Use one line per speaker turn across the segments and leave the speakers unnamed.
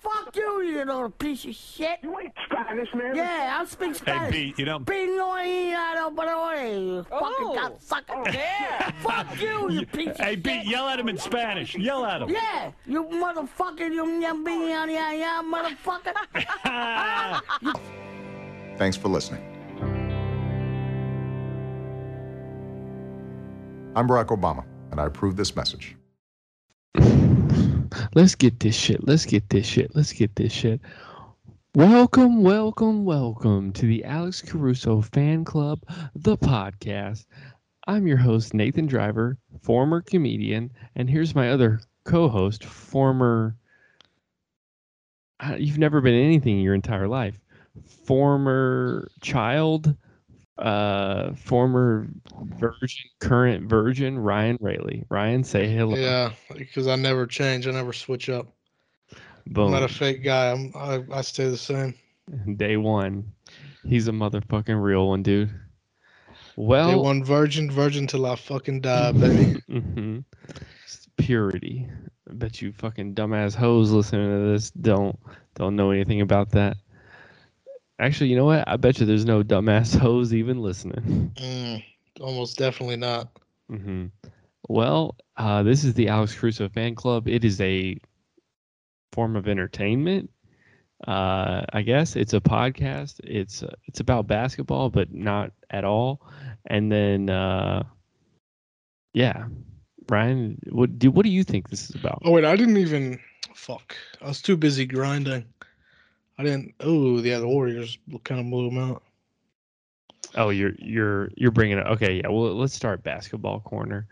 fuck you, you little piece of shit.
You ain't Spanish, man.
Yeah, I speak Spanish.
Hey, Pete, you don't-
Pinoyado, pero, you oh. fucking
Oh. Yeah.
Fuck you, you piece of
Hey,
shit.
Pete, yell at him in Spanish. Yell at him.
Yeah, you motherfucker, you yum yeah, yeah, motherfucker.
Thanks for listening. I'm Barack Obama, and I approve this message.
Let's get this shit. Let's get this shit. Let's get this shit. Welcome, welcome, welcome to the Alex Caruso Fan Club, the podcast. I'm your host, Nathan Driver, former comedian, and here's my other co host, former. uh, You've never been anything in your entire life. Former child, uh, former virgin, current virgin, Ryan Rayleigh. Ryan, say hello.
Yeah, because I never change. I never switch up.
Boom.
I'm not a fake guy. I'm I, I stay the same.
Day one. He's a motherfucking real one, dude. Well,
Day one virgin, virgin till I fucking die, baby.
mm-hmm. purity. I bet you fucking dumbass hoes listening to this don't don't know anything about that. Actually, you know what? I bet you there's no dumbass hoes even listening.
Mm, almost definitely not.
hmm Well, uh, this is the Alex Caruso fan club. It is a form of entertainment. Uh, I guess it's a podcast. It's uh, it's about basketball, but not at all. And then, uh, yeah, Ryan, what do what do you think this is about?
Oh wait, I didn't even. Fuck, I was too busy grinding. I didn't. Oh yeah, the Warriors kind of blew them out.
Oh, you're you're you're bringing it. Okay, yeah. Well, let's start basketball corner.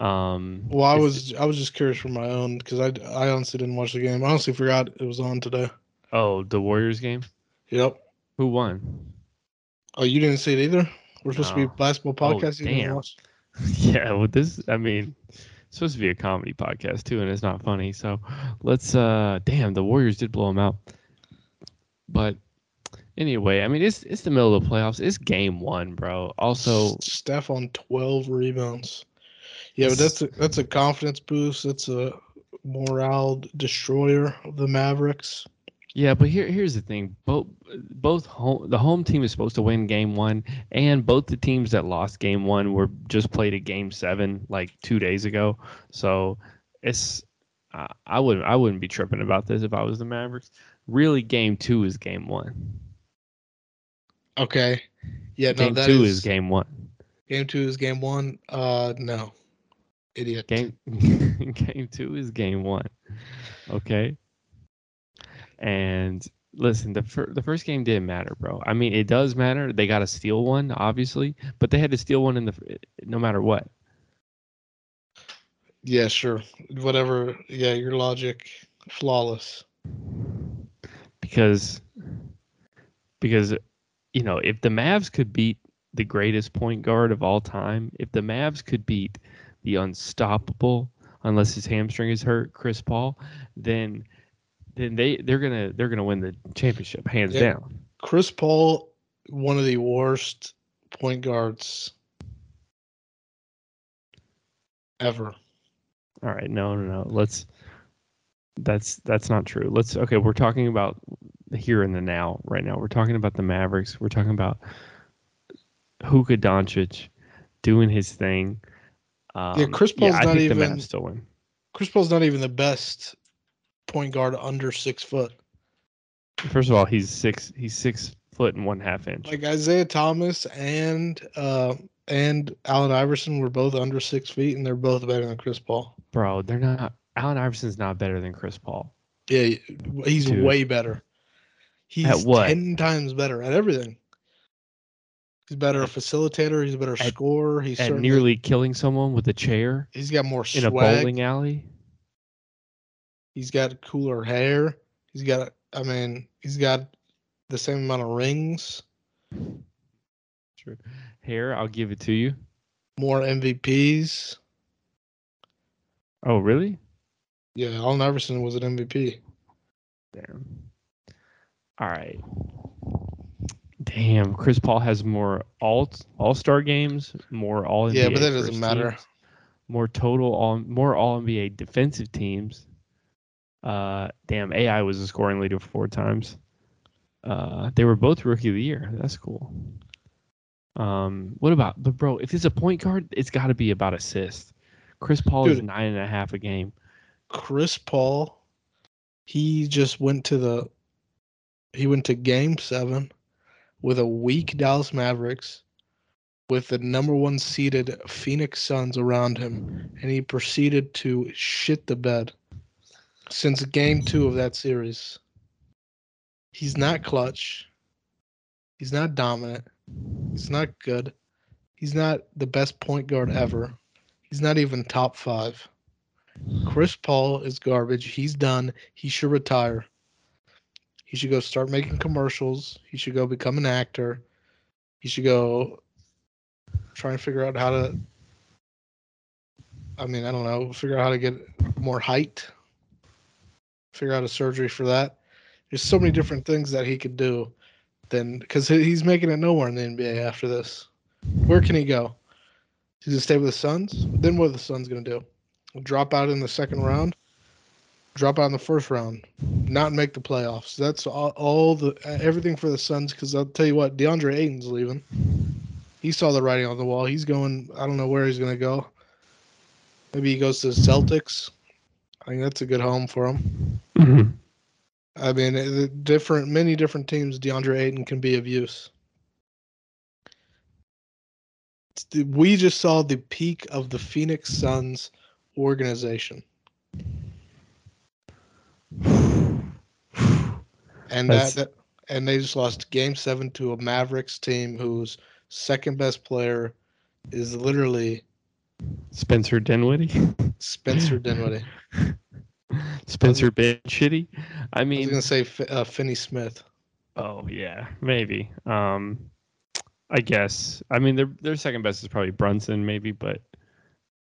Um,
Well, I was I was just curious for my own because I I honestly didn't watch the game. I honestly forgot it was on today.
Oh, the Warriors game.
Yep.
Who won?
Oh, you didn't see it either. We're supposed to be a basketball
Oh,
podcast. didn't
damn. yeah, well, this, I mean, it's supposed to be a comedy podcast too, and it's not funny. So let's, uh, damn, the Warriors did blow them out. But anyway, I mean, it's it's the middle of the playoffs. It's game one, bro. Also,
Steph on twelve rebounds. Yeah, but that's a, that's a confidence boost. That's a morale destroyer of the Mavericks.
yeah, but here here's the thing: both both home the home team is supposed to win game one, and both the teams that lost game one were just played a game seven like two days ago. So it's I I wouldn't I wouldn't be tripping about this if I was the Mavericks. Really, game two is game one.
Okay. Yeah,
game
no,
two
is
is game one.
game two is game one. Uh, no, idiot.
Game game two is game one. Okay. And listen, the fir- the first game didn't matter, bro. I mean, it does matter. They got to steal one, obviously, but they had to steal one in the no matter what.
Yeah, sure. Whatever. Yeah, your logic flawless.
Because because you know if the Mavs could beat the greatest point guard of all time, if the Mavs could beat the unstoppable, unless his hamstring is hurt, Chris Paul, then then they they're gonna they're gonna win the championship hands
Yeah.
down.
Chris Paul, one of the worst point guards ever.
All right, no, no, no. Let's. That's that's not true. Let's okay. We're talking about the here and the now right now. We're talking about the Mavericks. We're talking about Luka Doncic doing his thing. Um,
Yeah, Chris Paul's
I
not
think the
even-
Mavs still win.
Chris Paul's not even the best point guard under six foot.
First of all, he's six. He's six foot and one half inch.
Like Isaiah Thomas and uh, and Allen Iverson were both under six feet, and they're both better than Chris Paul.
Bro, they're not. Allen Iverson's not better than Chris Paul.
Yeah, he's
Dude.
way better. He's ten times better at everything. He's better a facilitator. He's a better
At-
scorer. He's
At nearly killing someone with a chair
He's got more
in a bowling alley.
He's got cooler hair. He's got. I mean, he's got the same amount of rings,
True. Hair, I'll give it to you.
more MVPs.
Oh, really?
Yeah, Allen Iverson was an MVP.
Damn. All right. Damn, Chris Paul has more all all star games, more all
Yeah,
NBA
but that doesn't matter.
teams, more total all more all NBA defensive teams. Uh, damn, AI was a scoring leader four times. Uh, they were both rookie of the year. That's cool. Um, what about but bro? If it's a point guard, it's got to be about assists. Chris Paul is
Dude.
nine and a half a game.
Chris Paul, he just went to the he went to game seven with a weak Dallas Mavericks with the number one seeded Phoenix Suns around him, and he proceeded to shit the bed since game two of that series. He's not clutch. He's not dominant. He's not good. He's not the best point guard ever. He's not even top five. Chris Paul is garbage. He's done. He should retire. He should go start making commercials. He should go become an actor. He should go try and figure out how to. I mean, I don't know. Figure out how to get more height. Figure out a surgery for that. There's so many different things that he could do. Then, because he's making it nowhere in the NBA after this. Where can he go? He's gonna stay with the Suns. Then what are the Suns gonna do? Drop out in the second round, drop out in the first round, not make the playoffs. That's all, all the everything for the Suns. Because I'll tell you what, DeAndre Ayton's leaving. He saw the writing on the wall. He's going. I don't know where he's going to go. Maybe he goes to the Celtics. I think that's a good home for him.
Mhm.
I mean, different, many different teams. DeAndre Ayton can be of use. We just saw the peak of the Phoenix Suns organization, and that, that and they just lost Game Seven to a Mavericks team whose second best player is literally
Spencer Dinwiddie.
Spencer Dinwiddie.
Spencer Ben Shitty. I
I was
mean,
gonna say uh, Finney Smith.
oh yeah, maybe. Um, I guess. I mean, their their second best is probably Brunson, maybe, but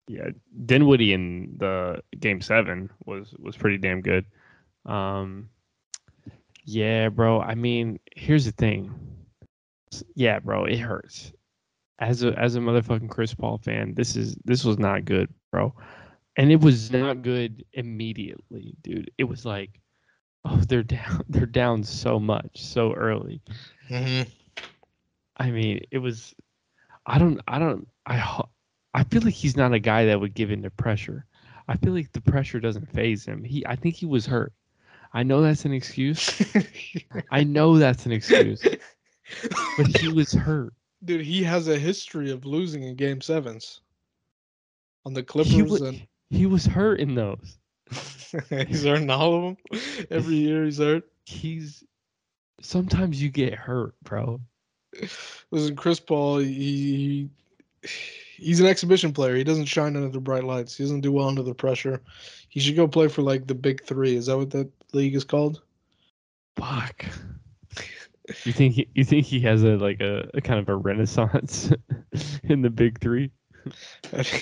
yeah, Dinwiddie in the game seven was was pretty damn good. Um, yeah, bro. I mean, here's the thing. Yeah, bro, it hurts. As a as a motherfucking Chris Paul fan, this is this was not good, bro. And it was not good immediately, dude. It was like, oh, they're down, they're down so much so early.
Mm-hmm.
I mean, it was. I don't. I don't. I. I feel like he's not a guy that would give into pressure. I feel like the pressure doesn't faze him. He. I think he was hurt. I know that's an excuse. I know that's an excuse. But he was hurt.
Dude, he has a history of losing in game sevens. On the Clippers
He, wa-
and
he was hurt in those.
he's earned all of them. Every year he's hurt.
He's. Sometimes you get hurt, bro.
Listen, Chris Paul, he he's an exhibition player. He doesn't shine under the bright lights. He doesn't do well under the pressure. He should go play for like the big three. Is that what that league is called?
Fuck. You think he, you think he has a like a, a kind of a renaissance in the big three?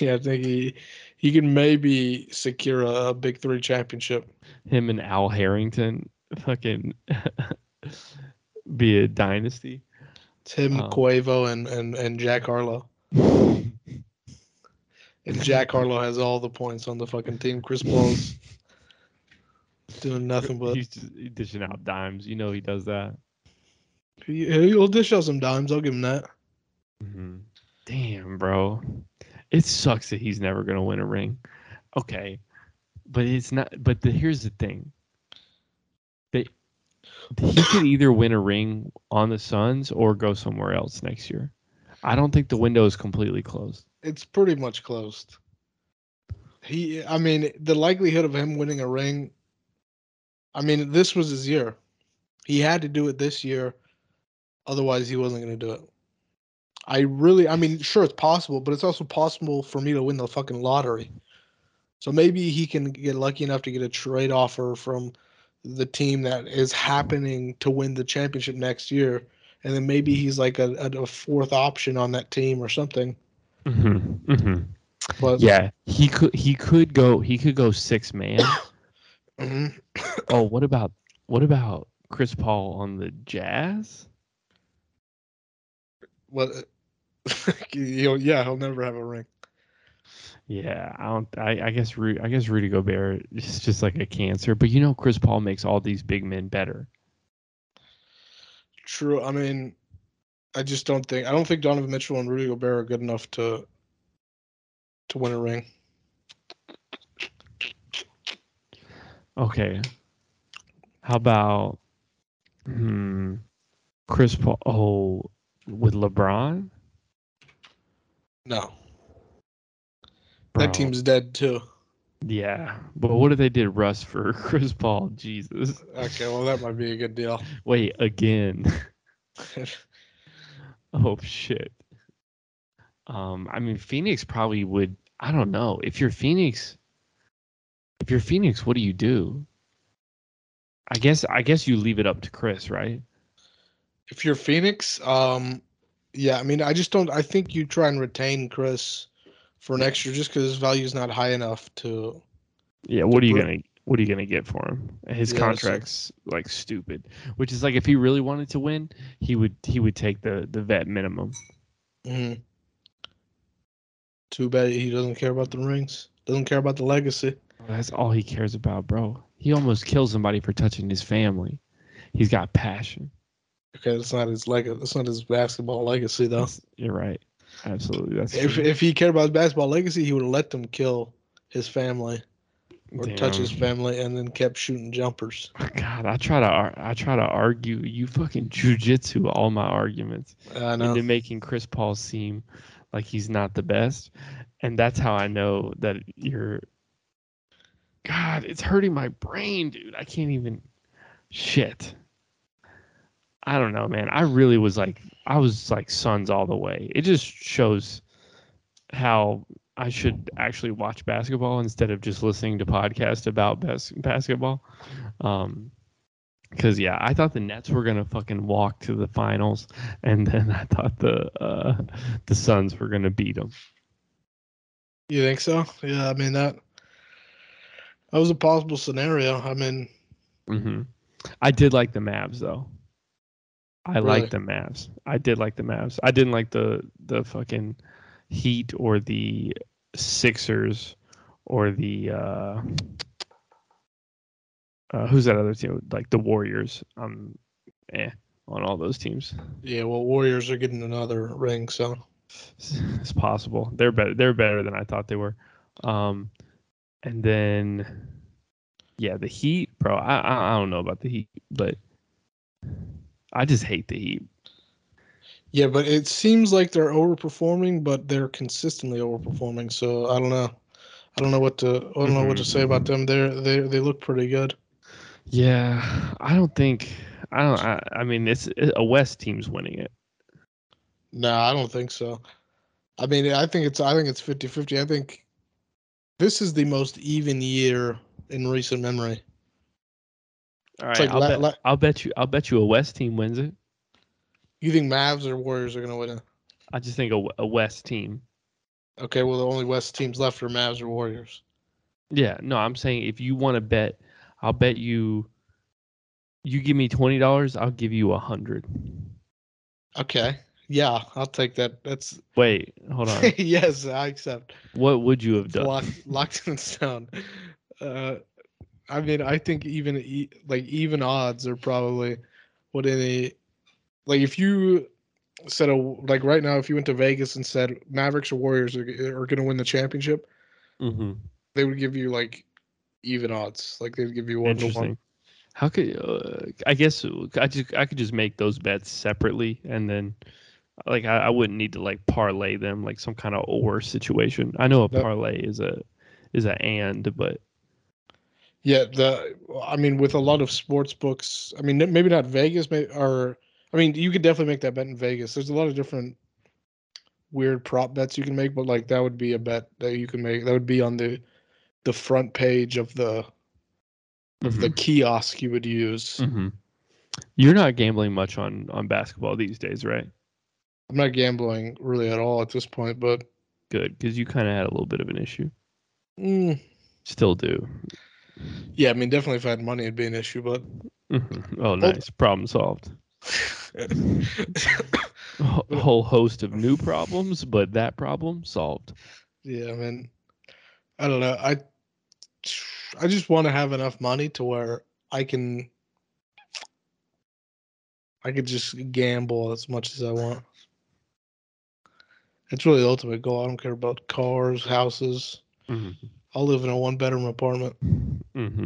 yeah, I think he he can maybe secure a, big three championship.
him and Al Harrington fucking be a dynasty.
Tim
Um,
Quavo, and, and and Jack Harlow. And Jack Harlow has all the points on the fucking team. Chris Paul's doing nothing but
He's just dishing out dimes. You know he does that.
he, he'll dish out some dimes. I'll give him that.
Mhm. Damn, bro. It sucks that he's never gonna win a ring. Okay, but it's not. But the, here's the thing. They, he could either win a ring on the Suns or go somewhere else next year. I don't think the window is completely closed.
It's pretty much closed. He, I mean, the likelihood of him winning a ring. I mean, this was his year. He had to do it this year, otherwise he wasn't going to do it. I really, I mean, sure it's possible, but it's also possible for me to win the fucking lottery. So maybe he can get lucky enough to get a trade offer from the team that is happening to win the championship next year, and then maybe he's like a, a, fourth option on that team or something.
Mm-hmm. Mm-hmm.
But
Yeah, he could. He could go. He could go six man.
Mhm.
oh, what about what about Chris Paul on the Jazz?
Well, you know, yeah, he'll never have a ring.
Yeah, I don't. I, I guess. Ru- I guess Rudy Gobert is just like a cancer. But you know, Chris Paul makes all these big men better.
True. I mean, I just don't think I don't think Donovan Mitchell and Rudy Gobert are good enough to to win a ring.
Okay. How about hmm, Chris Paul? Oh, with LeBron.
No,
Bro,
that team's dead too.
Yeah, but what if they did Russ for Chris Paul? Jesus.
Okay, well that might be a good deal.
Wait again. Oh shit. Um, I mean, Phoenix probably would. I don't know if you're Phoenix. If you're Phoenix, what do you do? I guess. I guess you leave it up to Chris, right?
if you're Phoenix, um, yeah, I mean, I just don't. I think you try and retain Chris for an extra just because his value is not high enough to.
Yeah. What are you gonna What are you gonna get for him? His
Yeah, so-
contract's like stupid. Which is like if he really wanted to win, he would he would take the the vet minimum.
Mhm. Too bad he doesn't care about the rings. Doesn't care about the legacy.
That's all he cares about, bro. He almost killed somebody for touching his family. He's got passion.
Okay, that's not his leg. That's not his basketball legacy, though.
That's- You're right. Absolutely. That's
If
true.
if he cared about his basketball legacy, he would have let them kill his family or touch his family, and then kept shooting jumpers.
God, I try to I try to argue. You fucking jujitsu all my arguments
I know.
into making Chris Paul seem like he's not the best, and that's how I know that you're. God, it's hurting my brain, dude. I can't even. Shit. I don't know, man. I really was like, I was like Suns all the way. It just shows how I should actually watch basketball instead of just listening to podcasts about bas- basketball. Um, because yeah, I thought the Nets were gonna fucking walk to the finals, and then I thought the uh, the Suns were gonna beat them.
You think so? Yeah, I mean that. That was a possible scenario. I mean,
hmm I did like the Mavs though. I
Really?
liked the Mavs. I did like the Mavs. I didn't like the the fucking Heat or the Sixers or the uh, uh who's that other team? Like the Warriors. Um, eh, on all those teams.
yeah. Well, Warriors are getting another ring, so
It's possible. They're better. They're better than I thought they were. Um, and then, yeah, the Heat, bro. I I, I don't know about the Heat, but I just hate the Heat.
yeah. But it seems like they're overperforming, but they're consistently overperforming. So I don't know. I don't know what to. I don't know what to say about them. They're they they look pretty good.
Yeah, I don't think. I don't. I, I mean, it's a West team's winning it.
No, I don't think so. I mean, I think it's I think it's 50-50. I think this is the most even year in recent memory.
All right,
like
I'll,
la-
bet,
la-
I'll bet you. I'll bet you a West team wins it.
You think Mavs or Warriors are going to win it?
I just think a, a West team.
Okay, well the only West teams left are Mavs or Warriors.
Yeah, no, I'm saying if you want to bet, I'll bet you. You give me twenty dollars, I'll give you a hundred.
Okay. Yeah, I'll take that. That's
Wait, hold on.
yes, I accept.
what would you have done?
Locked, locked in stone. Uh, I mean, I think even like even odds are probably what any like if you said a like right now if you went to Vegas and said Mavericks or Warriors are, are going to win the championship,
hmm
they would give you like even odds. Like they'd give you one to one.
How could uh, I guess I just I could just make those bets separately and then like I, I wouldn't need to like parlay them like some kind of or situation. I know a parlay is a is a and, but
Yeah, the I mean, with a lot of sports books, I mean, maybe not Vegas, maybe or I mean, you could definitely make that bet in Vegas. There's a lot of different weird prop bets you can make, but like that would be a bet that you can make. That would be on the the front page of the of the kiosk you would use.
Mhm. you're not gambling much on on basketball these days, right?
I'm not gambling really at all at this point, but
Good, because you kind of had a little bit of an issue.
mm,
Still do.
Yeah, I mean, definitely if I had money, it'd be an issue, but
Mhm. Oh, nice. Problem solved. A whole host of new problems, but that problem solved.
yeah, I mean, I don't know. I I just want to have enough money to where I can I could just gamble as much as I want. It's really the ultimate goal. I don't care about cars, houses.
Mhm.
I'll live in a one bedroom apartment.
hmm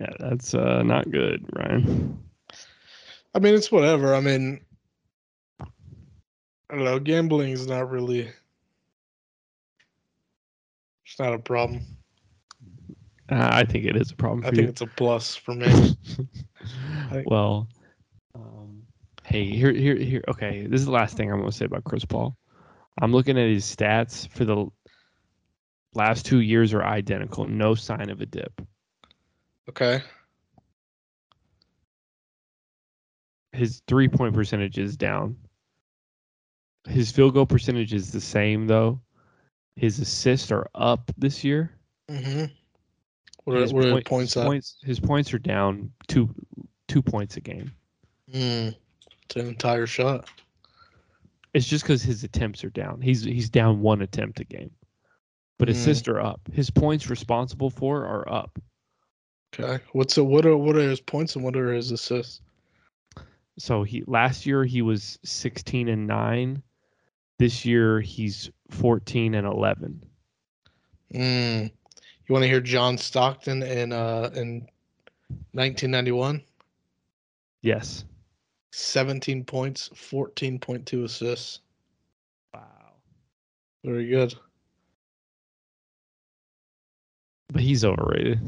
Yeah, that's uh, not good, Ryan.
I mean, it's whatever. I mean, I don't know. Gambling is not really. It's not a problem.
Uh, I think it is a problem
I think
you.
it's a plus for me.
well, um, hey, here, here, here. Okay, this is the last thing I'm going to say about Chris Paul. I'm looking at his stats for the last two years are identical. No sign of a dip.
Okay.
His three point percentage is down. His field goal percentage is the same though. His assists are up this year.
Mm-hmm. What are,
His
what are
point-
points
his
at?
points his points are down two two points a game.
Mm, it's an entire shot.
It's just because his attempts are down. He's he's down one attempt a game, but
Mm.
assists are up. His points responsible for are up.
Okay. What's a, what are what are his points and what are his assists?
So he last year he was 16 and nine. This year he's 14 and 11.
Mm. You want to hear John Stockton in uh in 1991?
Yes.
17 points, 14.2 assists.
Wow.
Very good.
But he's overrated.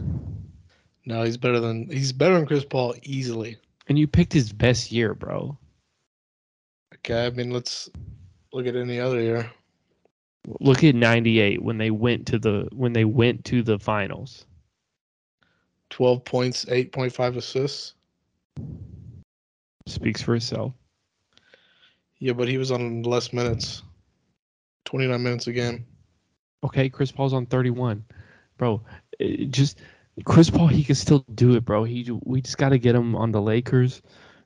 No, he's better than he's better than Chris Paul easily.
And you picked his best year, bro.
Okay, I mean let's look at any other year.
Look at 98 when they went to the when they went to the finals.
12 points, 8.5 assists.
Speaks for itself.
Yeah, but he was on less minutes. 29 minutes a game.
Okay, Chris Paul's on 31. Bro, just Chris Paul he can still do it, bro. He we just got to get him on the Lakers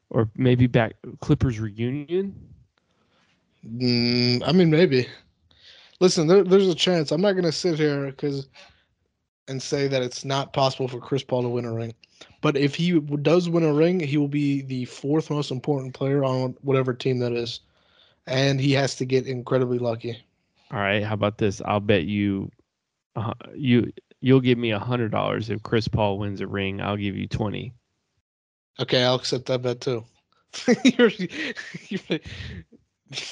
or maybe back Clippers reunion.
Mm, I mean, maybe. Listen, there, there's a chance. I'm not going to sit here because and say that it's not possible for Chris Paul to win a ring. But if he does win a ring, he will be the fourth most important player on whatever team that is, and he has to get incredibly lucky.
All right, how about this? I'll bet you uh, you you'll give me a hundred dollars if Chris Paul wins a ring. I'll give you twenty.
Okay, I'll accept that bet too. you're, you're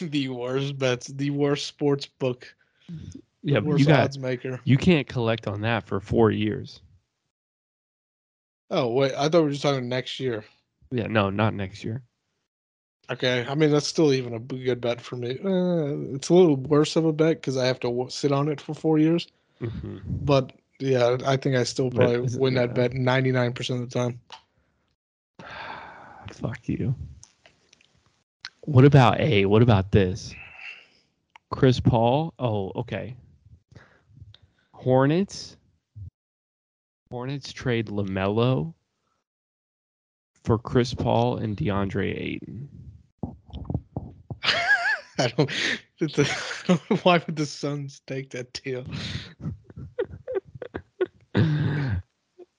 the worst bets, the worst sports book,
Yeah,
worst
you got
odds maker.
you can't collect on that for four years.
Oh wait, I thought we were just talking next year.
Yeah, no, not next year.
Okay, I mean that's still even a good bet for me. Uh, it's a little worse of a bet because I have to w- sit on it for four years.
hmm
But yeah, I think I still probably
it-
win that
yeah.
bet ninety nine percent of the time.
Fuck you. What about A? What about this? Chris Paul. Oh, okay. Hornets. Hornets trade Lamelo for Chris Paul and DeAndre Ayton.
I don't. it's a- why would the Suns take that deal?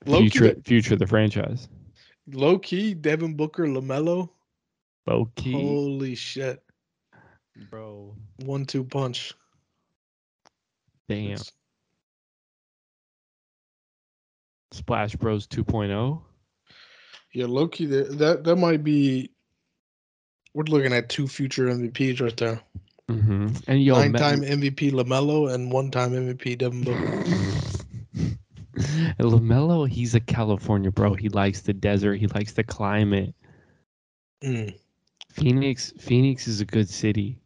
Low
future,
key,
future of the franchise.
low key, Devin Booker, Lamelo.
Low key,
Holy shit!
bro.
One two punch.
Damn.
It's-
Splash Bros oh? 2.0.
Yeah, low key. That that that might be. We're looking at two future MVPs right there.
Mm-hmm. And yo,
Nine
Ma-
time MVP Lamelo and one time MVP Devin Booker.
Lamelo, he's a California bro. He likes the desert. He likes the climate.
Mm,
Phoenix, Phoenix is a good city.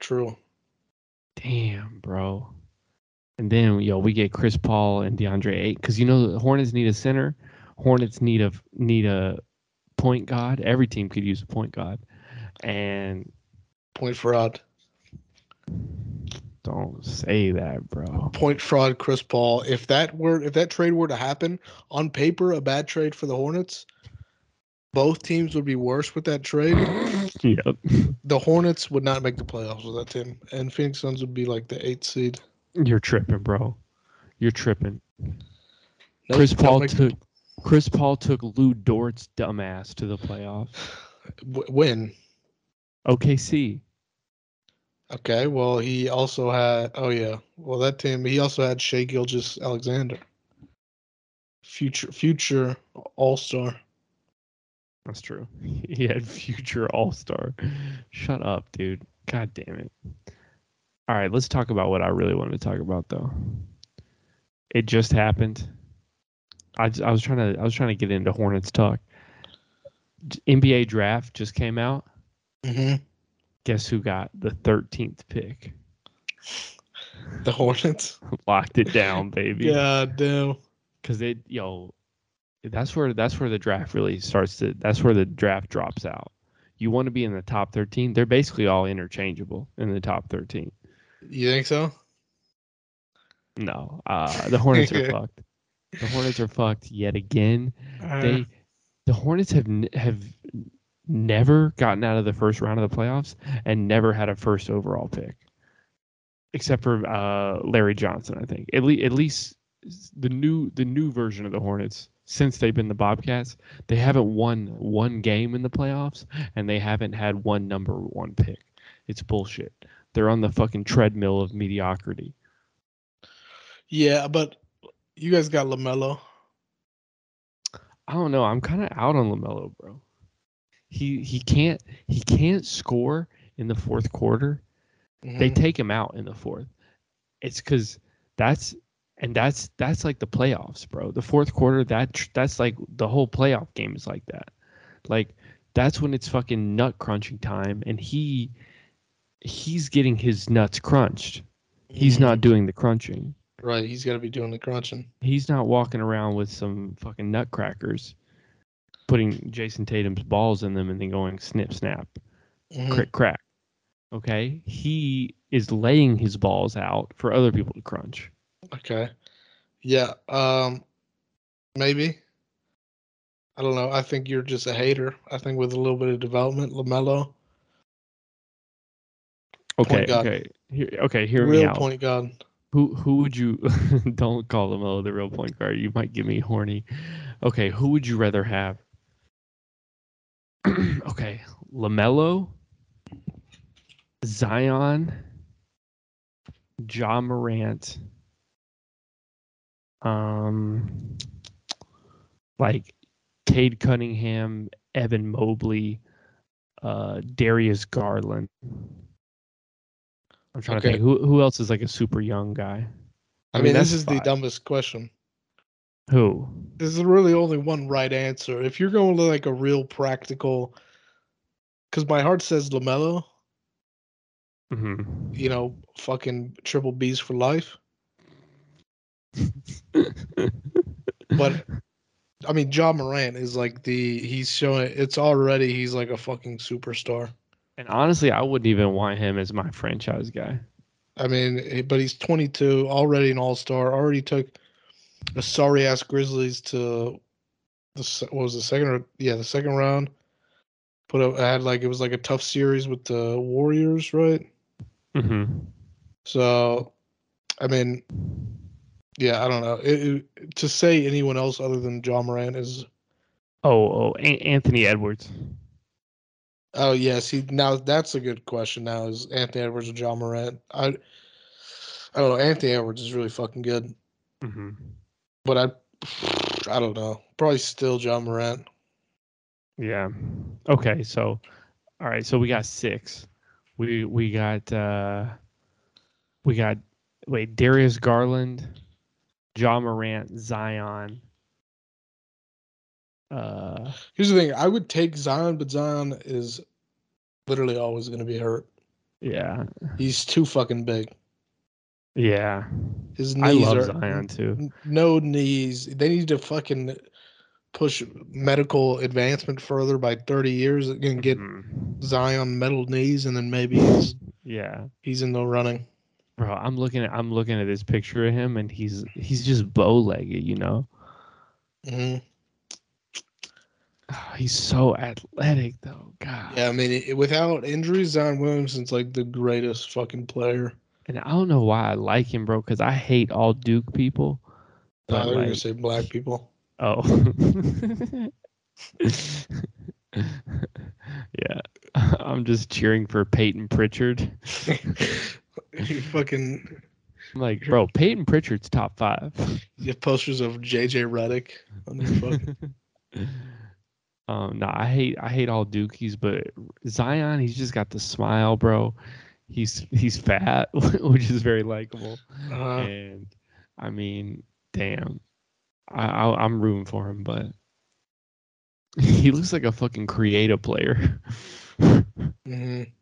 true.
Damn, bro. And then yo, we get Chris Paul and DeAndre Ayton because you know the Hornets need a center. Hornets need a need a point guard. Every team could use a point guard. And
Point fraud.
Don't say that, bro.
Point fraud. Chris Paul. If that were if that trade were to happen on paper, a bad trade for the Hornets. Both teams would be worse with that trade.
Yep.
The Hornets would not make the playoffs with that team, and Phoenix Suns would be like the eighth seed.
You're tripping, bro. You're tripping.
Nope,
Chris Paul
make-
took Chris Paul took Lu Dort's dumbass to the playoffs.
w- win.
OKC.
Okay, well he also had oh yeah. Well that team he also had Shai Gilgeous-Alexander. Future future all star.
That's true. He had future All Star. Shut up, dude. God damn it. All right, let's talk about what I really wanted to talk about though. It just happened. I, I was trying to I was trying to get into Hornets talk. NBA draft just came out.
hmm
Guess who got the 13th pick?
The Hornets.
Locked it down, baby.
God damn.
Cuz it yo that's where that's where the draft really starts to that's where the draft drops out. You want to be in the top 13. They're basically all interchangeable in the top 13.
You think so?
No, uh, the Hornets are fucked. The Hornets are fucked yet again. They, the Hornets have have never gotten out of the first round of the playoffs and never had a first overall pick, except for uh, Larry Johnson. I think at least at least the new the new version of the Hornets since they've been the Bobcats, they haven't won one game in the playoffs and they haven't had one number one pick. It's bullshit. They're on the fucking treadmill of mediocrity.
yeah, but you guys got Lamelo.
I don't know. I'm kind of out on Lamelo, bro. He he can't he can't score in the fourth quarter. They
Mhm.
take him out in the fourth. It's because that's and that's that's like the playoffs, bro. The fourth quarter that that's like the whole playoff game is like that. Like that's when it's fucking nut crunching time, and he he's getting his nuts crunched. He's
Mhm.
not doing the crunching.
right. He's got to be doing the crunching.
He's not walking around with some fucking nutcrackers, putting Jayson Tatum's balls in them and then going snip snap,
Mhm.
crick crack. Okay, he is laying his balls out for other people to crunch.
Okay. Yeah. Um. Maybe. I don't know. I think you're just a hater. I think with a little bit of development, Lamelo,
Okay, okay, Here, okay. Hear me
real
out.
point guard.
Who who would you? don't call Lamelo the real point guard. You might get me horny. Okay, who would you rather have? okay, Lamelo, Zion, Ja Morant, um, like Cade Cunningham, Evan Mobley, uh, Darius Garland. I'm trying to think who who else is like a super young guy.
I, mean, this
that's
is the dumbest question.
Who?
There's really only one right answer. If you're going to like a real practical, because my heart says Lamelo,
hmm
you know, fucking triple B's for life. But I mean, Ja Morant is like the he's showing it's already he's like a fucking superstar.
and honestly, I wouldn't even want him as my franchise guy.
I mean, but he's 22, already an all star. Already took a sorry ass Grizzlies to the what was the second? Or, yeah, the second round. Put up I had like it was like a tough series with the Warriors, right?
hmm
So, I mean, yeah, I don't know. It, it, to say anyone else other than Ja Morant is
Oh, oh, A- Anthony Edwards.
Oh yes, he now that's a good question. Now is Anthony Edwards or Ja Morant? I I don't know. Anthony Edwards is really fucking good,
hmm
but I I don't know. Probably still Ja Morant.
Yeah. Okay. So, all right. So we got six. We we got uh we got wait Darius Garland, Ja Morant, Zion. Uh,
Here's the thing: I would take Zion, but Zion is literally always going to be hurt.
yeah,
He's too fucking big.
Yeah.
His
I
knees
love
are
Zion too.
no knees. They need to fucking push medical advancement further by 30 years and get
Mhm.
Zion metal knees, and then maybe he's
Yeah,
he's in the running.
bro. I'm looking at I'm looking at this picture of him, and he's he's just bow legged. You know,
hmm
he's so athletic though. God.
Yeah, I mean, it, without injuries, Zion Williamson's like the greatest fucking player
and I don't know why I like him, bro, because I hate all Duke people.
No,
But
they're gonna say black people.
oh, yeah, I'm just cheering for Payton Pritchard.
you fucking
I'm like, bro, Payton Pritchard's top five.
you have posters of JJ Redick on your fucking.
um, no, I hate I hate all Dukies, but Zion, he's just got the smile, bro. He's he's fat, which is very likable,
Uh,
and I mean, damn, I, I I'm rooting for him, but he looks like a fucking creative player.
mhm.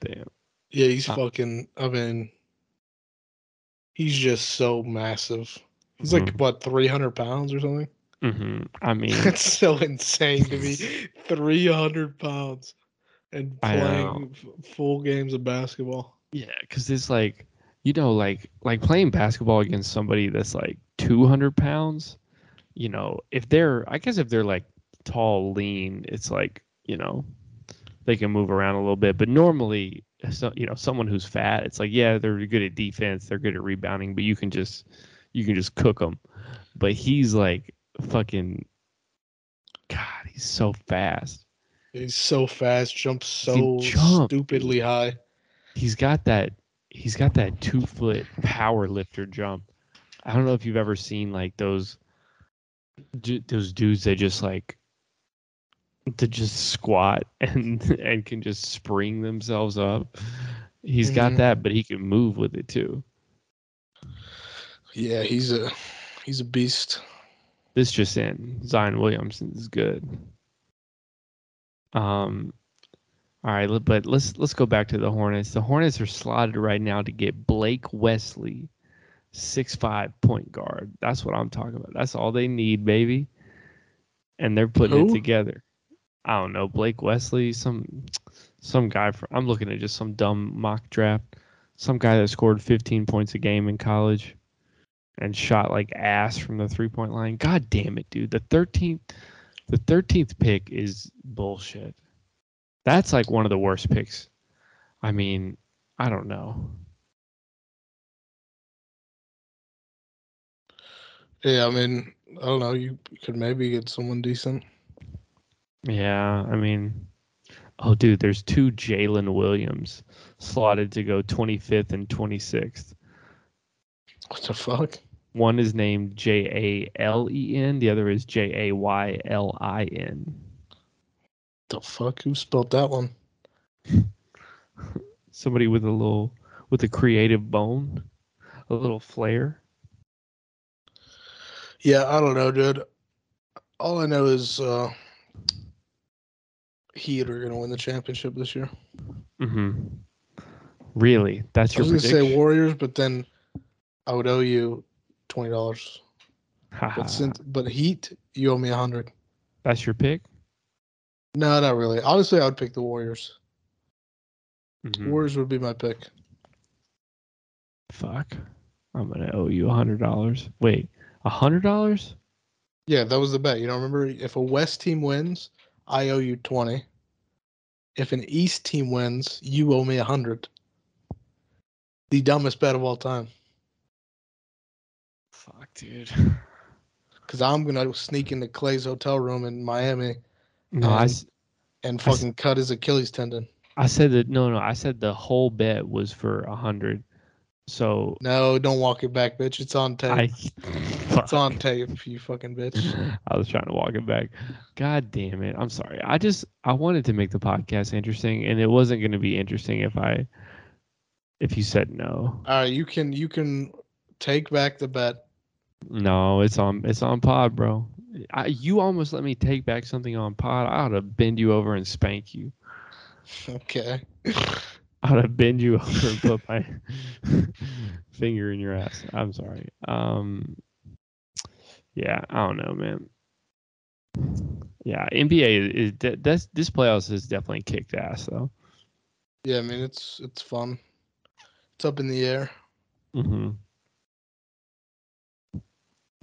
damn,
Yeah, he's
Uh,
fucking. I mean, he's just so massive. He's like
Mhm.
what, three hundred pounds or something?
hmm I mean,
That's so insane to me. Three hundred pounds and playing full games of basketball.
Yeah, because it's like you know, like like playing basketball against somebody that's like two hundred pounds. You know, if they're, I guess if they're like tall, lean, it's like you know, they can move around a little bit. But normally, so you know, someone who's fat, it's like yeah, they're good at defense, they're good at rebounding, but you can just you can just cook them. But he's like fucking, God, he's so fast.
He's so fast, jumps so
jump,
stupidly high.
he's got that he's got that two foot power lifter jump. I don't know if you've ever seen like those those dudes that just like to just squat and and can just spring themselves up. He's got
Mhm.
that, but he can move with it too.
Yeah, he's a he's a beast.
This just in, Zion Williamson is good. Um, all right, but let's let's go back to the Hornets. The Hornets are slotted right now to get Blake Wesley, six five point guard. That's what I'm talking about. That's all they need, baby. And they're putting it together. I don't know, Blake Wesley, some some guy from I'm looking at just some dumb mock draft. Some guy that scored 15 points a game in college and shot like ass from the three point line. God damn it, dude. The 13th the 13th pick is bullshit. That's like one of the worst picks. I mean, I don't know.
Yeah, I mean, I don't know. You could maybe get someone decent.
Yeah, I mean, oh, dude, there's two Jalen Williams slotted to go 25th and 26th.
What the fuck?
One is named J A L E N, the other is J A Y L I N.
The fuck? Who spelled that one?
Somebody with a little, with a creative bone, a little flair.
Yeah, I don't know, dude. All I know is uh Heat are gonna win the championship this year.
Mm-hmm. Really? That's your.
I was gonna say? Warriors, but then I would owe you twenty dollars. But since but Heat, you owe me a hundred.
That's your pick?
No, not really. Honestly, I would pick the Warriors.
Mhm.
Warriors would be my pick.
Fuck. I'm gonna owe you a hundred dollars. Wait, a hundred dollars?
Yeah, that was the bet. You don't remember? If a West team wins, I owe you twenty. If an East team wins, you owe me a hundred. The dumbest bet of all time.
Fuck, dude.
Because I'm gonna sneak into Klay's hotel room in Miami
No,
And-
s-
and
I s-
fucking cut his Achilles tendon.
I said that. No, no, I said the whole bet was for a hundred. So
No, don't walk it back, bitch. It's on tape.
I.
It's on tape, you fucking bitch.
I was trying to walk it back. God damn it. I'm sorry. I just I wanted to make the podcast interesting and it wasn't going to be interesting if I if you said no.
All right, you can you can take back the bet.
No, it's on it's on pod, bro. I, you almost let me take back something on pod. I ought to bend you over and spank you.
Okay.
I ought to bend you over and put my finger in your ass. I'm sorry. Um yeah, I don't know, man. Yeah, NBA is, that's this playoffs is definitely kicked ass though.
Yeah, I mean it's it's fun. It's up in the air.
Mm-hmm.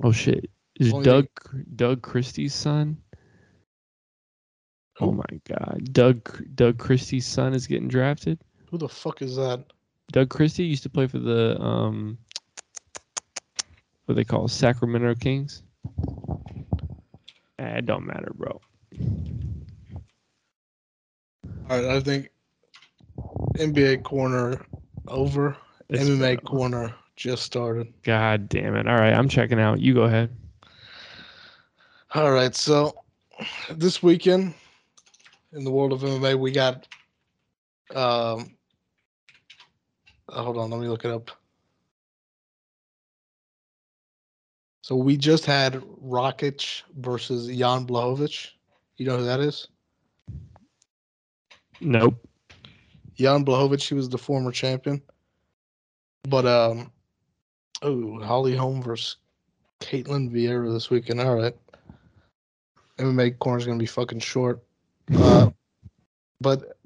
Oh shit! Is
Only
Doug Doug Christie's son? Oh my god, Doug Doug Christie's son is getting drafted.
Who the fuck is that?
Doug Christie used to play for the um, what they call Sacramento Kings. Eh, it don't matter, bro.
All right, I think NBA corner over.
It's
MMA corner just started.
God damn it! All right, I'm checking out. You go ahead.
All right, so this weekend in the world of MMA, we got. Um, uh, hold on, let me look it up. So we just had Rakic versus Jan Blachowicz. You know who that is?
Nope.
Jan Blachowicz, he was the former champion. But um oh, Holly Holm versus Ketlen Vieira this weekend. All right. MMA corner's gonna be fucking short. Uh, but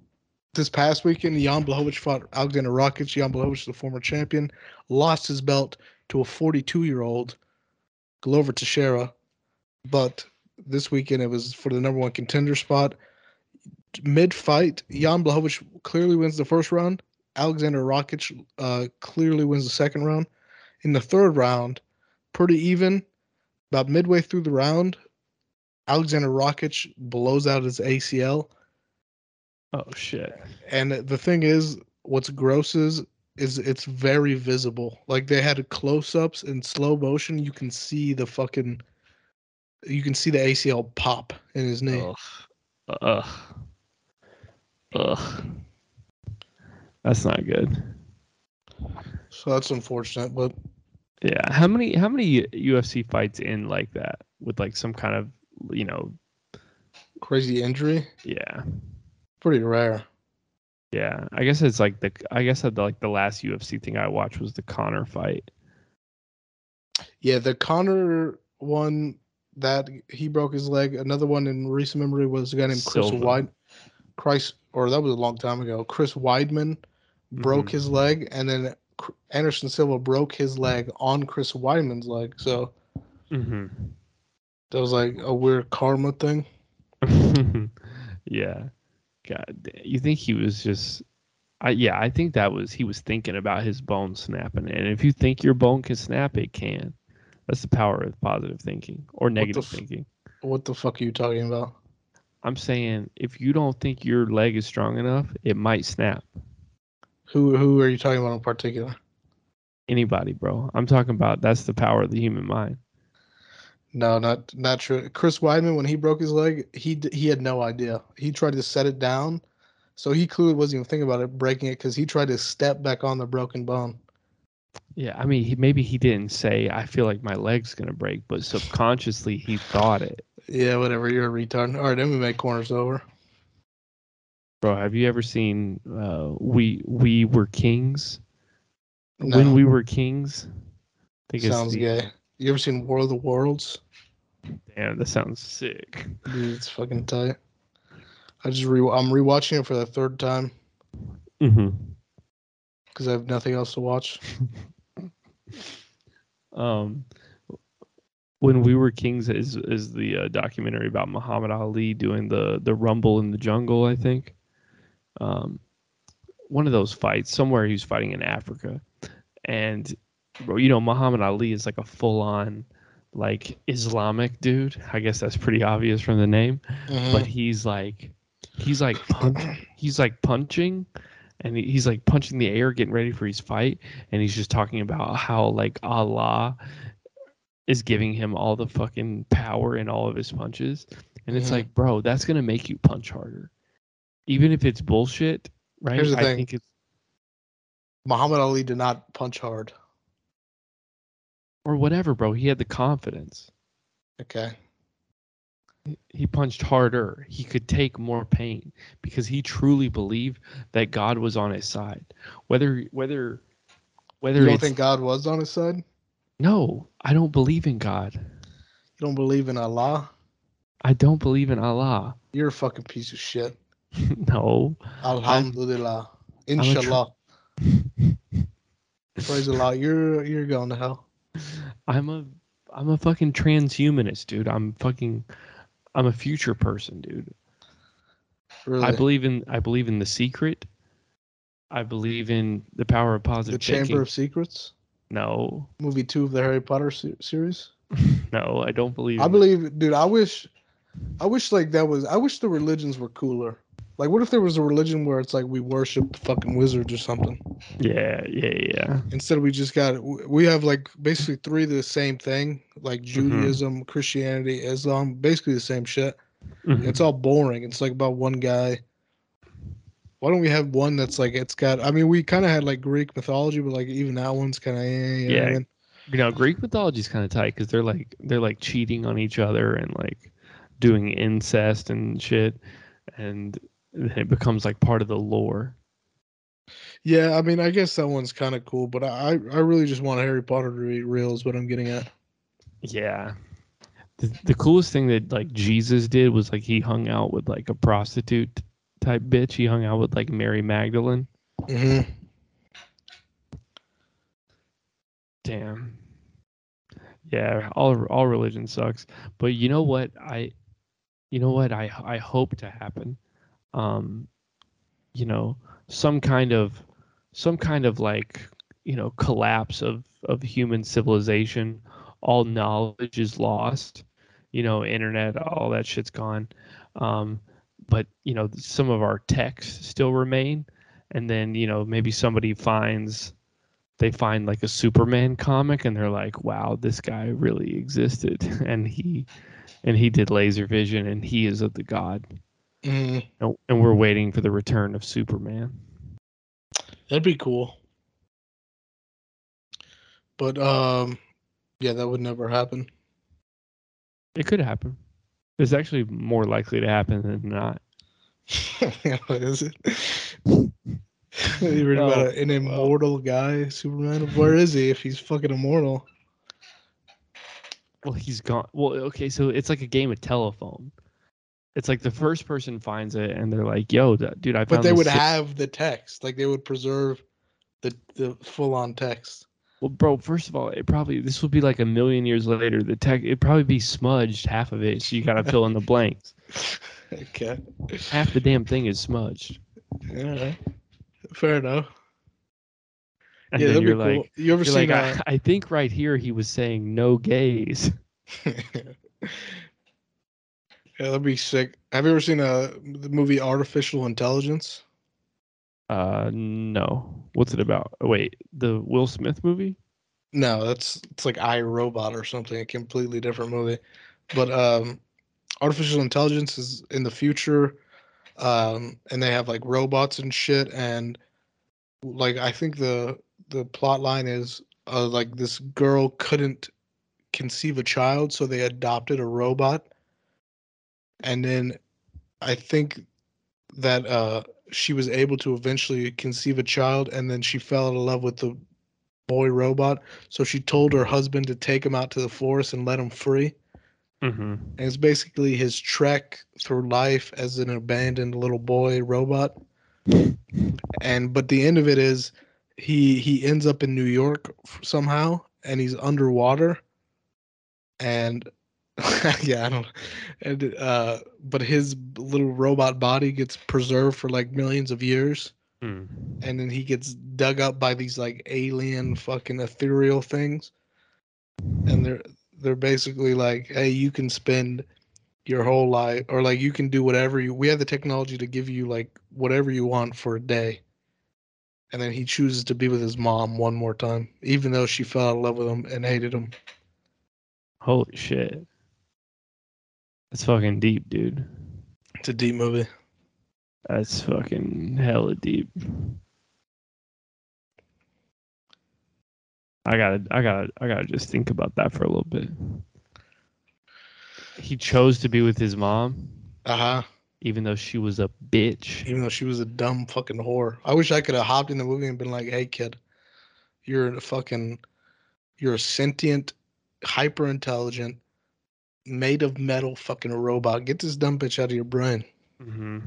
this past weekend, Jan Blachowicz fought Alexander Rakic. Jan Blachowicz, the former champion, lost his belt to a 42 year old Glover Teixeira. But this weekend, it was for the number one contender spot. Mid fight, Jan Blachowicz clearly wins the first round. Alexander Rakic uh, clearly wins the second round. In the third round, pretty even. About midway through the round, Alexander Rakic blows out his ACL.
Oh shit.
And the thing is, what's gross is is it's very visible. Like they had close ups in slow motion. You can see the fucking, you can see the ACL pop in his knee.
Ugh. Ugh. Ugh. That's not good.
So that's unfortunate. But
Yeah. How many how many UFC fights in like that with like some kind of you know
crazy injury,
yeah
pretty rare.
yeah I guess it's like the I guess the, like the last UFC thing I watched was the Conor fight.
Yeah, the Conor one that he broke his leg. Another one in recent memory was a guy named Chris. Wide, Christ, or that was a long time ago. Chris Weidman broke
Mhm.
his leg, and then Anderson Silva broke his leg on Chris Weidman's leg. So
Mm-hmm.
that was like a weird karma thing.
yeah. God, you think he was just? I yeah, I think that was he was thinking about his bone snapping, and if you think your bone can snap, it can. That's the power of positive thinking or negative
f-
thinking.
What the fuck are you talking about?
I'm saying if you don't think your leg is strong enough, it might snap.
Who who are you talking about in particular?
Anybody, bro. I'm talking about that's the power of the human mind.
No, not not true. Chris Weidman, when he broke his leg, he he had no idea. He tried to set it down, so he clearly wasn't even thinking about it breaking it because he tried to step back on the broken bone.
Yeah, I mean, he, maybe he didn't say, "I feel like my leg's gonna break," but subconsciously he thought it.
Yeah, whatever. You're a retard. All right, MMA corners over.
Bro, have you ever seen uh, "We We Were Kings"?
No.
When we were kings. I think
Sounds
the-
gay. You ever seen War of the Worlds?
Damn, that sounds sick.
Dude, it's fucking tight. I just re I'm rewatching it for the third time
hmm
because I have nothing else to watch.
Um, when we were kings is is the uh, documentary about Muhammad Ali doing the the Rumble in the Jungle. I think. Um, one of those fights somewhere he was fighting in Africa, and bro, you know Muhammad Ali is like a full on like Islamic dude. I guess that's pretty obvious from the name.
Mhm.
but he's like he's like punch, he's like punching and he's like punching the air getting ready for his fight and he's just talking about how like allah is giving him all the fucking power in all of his punches and it's
Mhm.
like bro that's gonna make you punch harder even if it's bullshit right
Here's the
i
thing.
think it's
Muhammad Ali did not punch hard.
or whatever bro he had the confidence
Okay.
he punched harder. He could take more pain because he truly believed that God was on his side. Whether whether whether
You don't think God was on his side?
No, I don't believe in God.
You don't believe in Allah?
I don't believe in Allah.
You're a fucking piece of shit.
no,
Alhamdulillah. Inshallah. Praise Allah. You're you're going to hell.
I'm a I'm a fucking transhumanist, dude. I'm fucking I'm a future person, dude.
Really.
I believe in I believe in the secret. I believe in the power of positive.
The Chamber
thinking.
of Secrets,
No,
movie two of the Harry Potter se- series.
no, I don't believe.
I believe, dude. I wish, I wish like that was. I wish the religions were cooler. Like, what if there was a religion where it's like we worship the fucking wizards or something?
Yeah, yeah, yeah.
Instead, we just got we have like basically three of the same thing, like Judaism, Christianity, Islam, basically the same shit.
Mhm.
It's all boring. It's like about one guy. Why don't we have one that's like it's got? I mean, we kind of had like Greek mythology, but like even that one's kind of eh, you know what I
Yeah.
mean?
you know greek mythology is kind of tight because they're like they're like cheating on each other and like doing incest and shit and then it becomes like part of the lore.
Yeah, I mean, I guess that one's kind of cool, but I I really just want Harry Potter to be real. Is what I'm getting at.
yeah. The, the coolest thing that like jesus did was like he hung out with like a prostitute type bitch. He hung out with like mary magdalene.
Mm-hmm.
damn. Yeah all all religion sucks. But you know what? I you know what? I i hope to happen um you know some kind of some kind of like you know collapse of of human civilization. All knowledge is lost you know internet all that shit's gone. Um but you know some of our texts still remain. And then you know maybe somebody finds they find like a superman comic and they're like wow this guy really existed. And he and he did laser vision and he is of the god
hmm
and and we're waiting for the return of superman
That'd be cool. But um, yeah, that would never happen.
it could happen it's actually more likely to happen than not
what is it? you read about
Oh,
an immortal guy, Superman. Where is he if he's fucking immortal?
well he's gone well okay so it's like a game of telephone it's like the first person finds it and they're like yo dude i found
But they would
si-
have the text, like they would preserve the the full on text.
Well, bro, first of all, it probably this would be like a million years later. The tech it'd probably be smudged half of it, so you gotta fill in the blanks.
okay,
Half the damn thing is smudged,
yeah, fair enough.
and
yeah,
then you're
be cool.
like,
you ever seen?
like, I, uh, I think right here he was saying no gays.
yeah, that'd be sick. Have you ever seen uh, the movie Artificial Intelligence?
Uh, no, what's it about? Oh, wait, the Will Smith movie?
No, that's it's like I Robot or something, a completely different movie. But um artificial intelligence is in the future. Um and they have like robots and shit and like I think the the plot line is uh like this girl couldn't conceive a child so they adopted a robot. And then I think that uh she was able to eventually conceive a child and then she fell in love with the boy robot. So she told her husband to take him out to the forest and let him free.
Mm-hmm.
and it's basically his trek through life as an abandoned little boy robot. And but the end of it is he he ends up in new york somehow and he's underwater. And yeah i don't and uh but his little robot body gets preserved for like millions of years.
Hmm.
and then he gets dug up by these like alien fucking ethereal things. And they're they're basically like hey you can spend your whole life or like you can do whatever you we have the technology to give you like whatever you want for a day. And then he chooses to be with his mom one more time even though she fell out of love with him and hated him.
Holy shit, that's fucking deep, dude.
it's a deep movie
That's fucking hella deep. I gotta, I gotta, I gotta just think about that for a little bit. He chose to be with his mom,
uh-huh
even though she was a bitch.
even though she was a dumb fucking whore. I wish I could have hopped in the movie and been like, "Hey, kid, you're a fucking, you're a sentient, hyper intelligent, made of metal fucking robot. Get this dumb bitch out of your brain.
hmm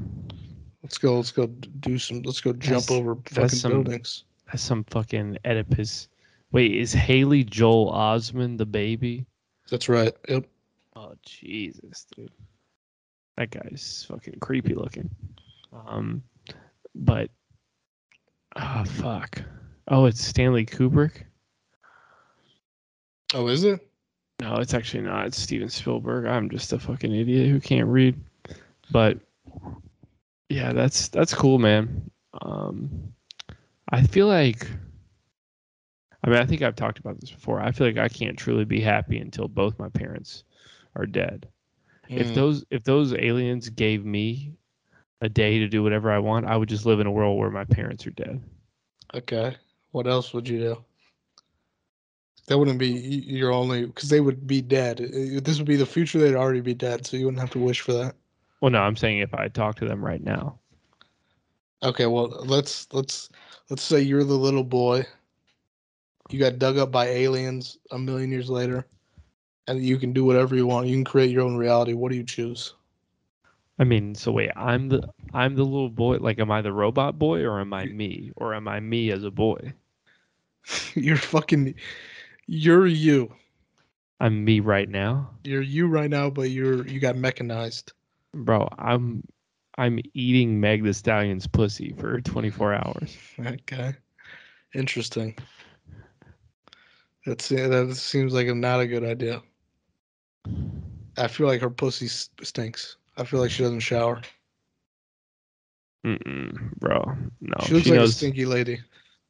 Let's go. Let's go do some. Let's go jump
That's-
over fucking
some-
buildings.
That's some fucking Oedipus. Wait, is Haley Joel Osment the baby?
That's right. Yep.
Oh Jesus, dude, that guy's fucking creepy looking. Um, but Oh fuck. Oh, it's Stanley Kubrick.
Oh, is it?
No, it's actually not. It's Steven Spielberg. I'm just a fucking idiot who can't read. But yeah, that's that's cool, man. Um, I feel like. I mean, I think I've talked about this before. I feel like I can't truly be happy until both my parents are dead. If
Mm.
those if those aliens gave me a day to do whatever I want, I would just live in a world where my parents are dead.
Okay. What else would you do? That wouldn't be your only because they would be dead. This would be the future. They'd already be dead, so you wouldn't have to wish for that.
Well, no, I'm saying if I talk to them right now.
Okay. Well, let's let's let's say you're the little boy. You got dug up by aliens a million years later, and you can do whatever you want. You can create your own reality. What do you choose?
I mean, so wait, I'm the I'm the little boy. Like, am I the robot boy or am I me or am I me as a boy?
you're fucking. You're you.
I'm me right now,
You're you right now, but you're you got mechanized.
bro. I'm I'm eating Meg Thee Stallion's pussy for 24 hours.
Okay. Interesting. That's that seems like a, not a good idea. I feel like her pussy stinks. I feel like she doesn't shower.
Mm-mm, bro, no.
she looks
she
like a stinky lady.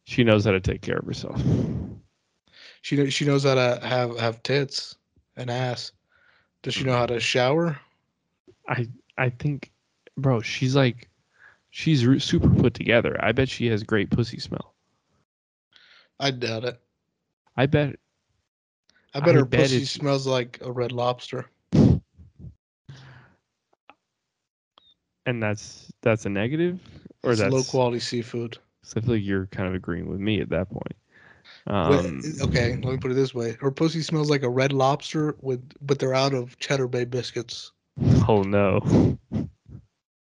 she knows how to take care of herself.
She she knows how to have have tits and ass. Does she know how to shower?
I I think, bro, she's like, she's re- super put together. I bet she has great pussy smell.
I doubt it.
I bet
I bet
I
her
bet
pussy
it's-
smells like a red lobster.
and that's that's a negative or
It's
that's
low quality seafood.
So I feel like you're kind of agreeing with me at that point. Um,
okay, let me put it this way: her pussy smells like a red lobster with, but they're out of Cheddar Bay biscuits.
oh no.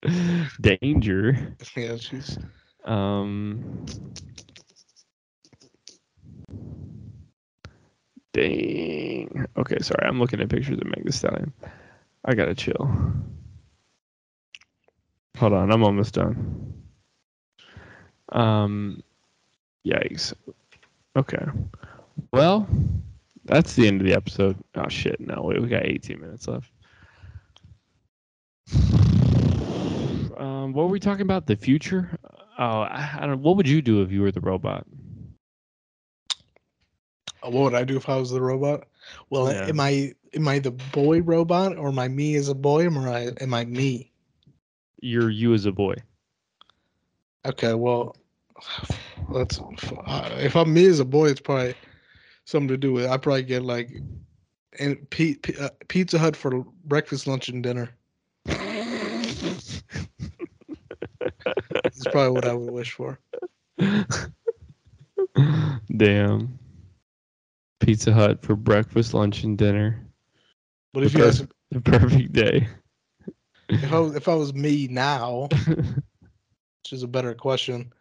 Danger.
Yeah, she's
Um. Dang. Okay, sorry. I'm looking at pictures of Meg Thee Stallion. I gotta chill. Hold on, I'm almost done. Um, yikes. Okay. Well, that's the end of the episode. Oh shit! No, wait, we got 18 minutes left. Um, what were we talking about? The future? Oh, I, I don't. What would you do if you were the robot?
Uh, What would I do if I was the robot? Well,
Yeah.
am I am I the boy robot or am I me as a boy or am I am I me?
You're you as a boy.
Okay, well, that's if I'm me as a boy, it's probably something to do with. I probably get like, and P, P, uh, Pizza Hut for breakfast, lunch, and dinner. It's probably what I would wish for.
Damn. Pizza Hut for breakfast, lunch, and dinner.
But if
The
you ask,
The perfect day.
if I was, if I was me now, which is a better question,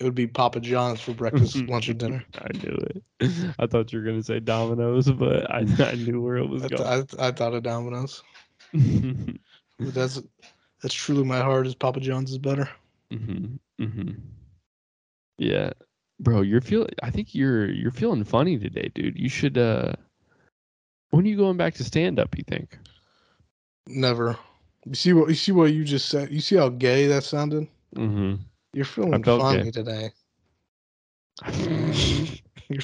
it would be Papa John's for breakfast, lunch, and dinner.
I knew it. I thought you were gonna say Domino's, but I, I knew where it was
I, th-
going.
I, I thought of Domino's. But that's that's truly my heart is Papa John's is better.
hmm hmm Yeah, bro, you're feel. I think you're you're feeling funny today, dude. You should. uh When are you going back to stand up? You think?
Never. You see what you see what you just said. You see how gay that sounded.
Mm-hmm.
You're feeling funny today. You're,